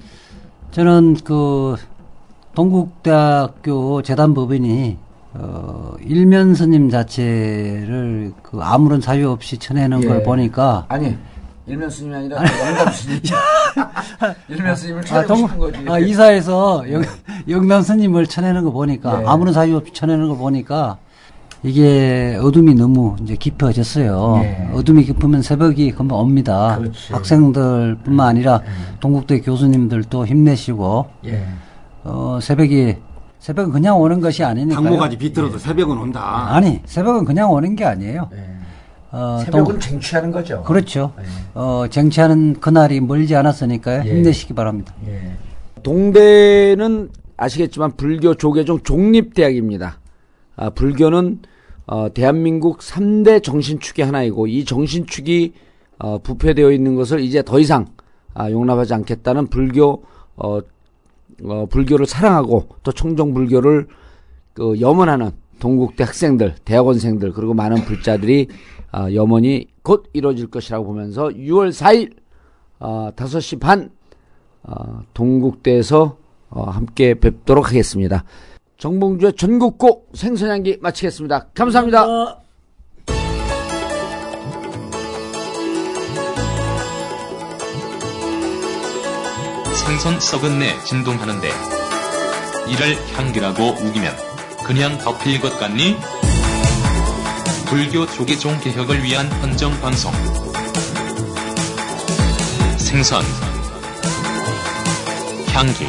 저는 그 동국대학교 재단법인이 어, 일면 스님 자체를 그 아무런 사유 없이 쳐내는 예. 걸 보니까 아니 일면 스님이 아니라 영감 스님. 일면 스님을 아, 찾고 동, 싶은 거지. 아, 이사에서 영, 영남 스님을 쳐내는 거 보니까 예. 아무런 사유 없이 쳐내는 걸 보니까 이게 어둠이 너무 이제 깊어졌어요. 예. 어둠이 깊으면 새벽이 금방 옵니다. 그렇지. 학생들뿐만 아니라 동국대 교수님들도 힘내시고 예. 어, 새벽이 새벽은 그냥 오는 것이 아니니까요. 당모가지 비틀어도 새벽은 온다. 아니 새벽은 그냥 오는 게 아니에요. 예. 어, 새벽은 동- 쟁취하는 거죠. 그렇죠. 예. 어, 쟁취하는 그날이 멀지 않았으니까요. 예. 힘내시기 바랍니다. 예. 동대는 아시겠지만 불교 조계종 종립대학입니다. 아, 불교는 어, 대한민국 3대 정신축의 하나이고 이 정신축이 어, 부패되어 있는 것을 이제 더 이상 아, 용납하지 않겠다는 불교 어, 어, 불교를 사랑하고 또 청정 불교를 그 염원하는 동국대 학생들, 대학원생들 그리고 많은 불자들이 아, 염원이 곧 이루어질 것이라고 보면서 6월 4일 어, 5시 반 어, 동국대에서 어, 함께 뵙도록 하겠습니다. 정봉주의 전국곡 생선향기 마치겠습니다. 감사합니다. 생선 썩은 내 진동하는데 이를 향기라고 우기면 그냥 덮일 것 같니? 불교 조계종 개혁을 위한 헌정 방송. 생선. 향기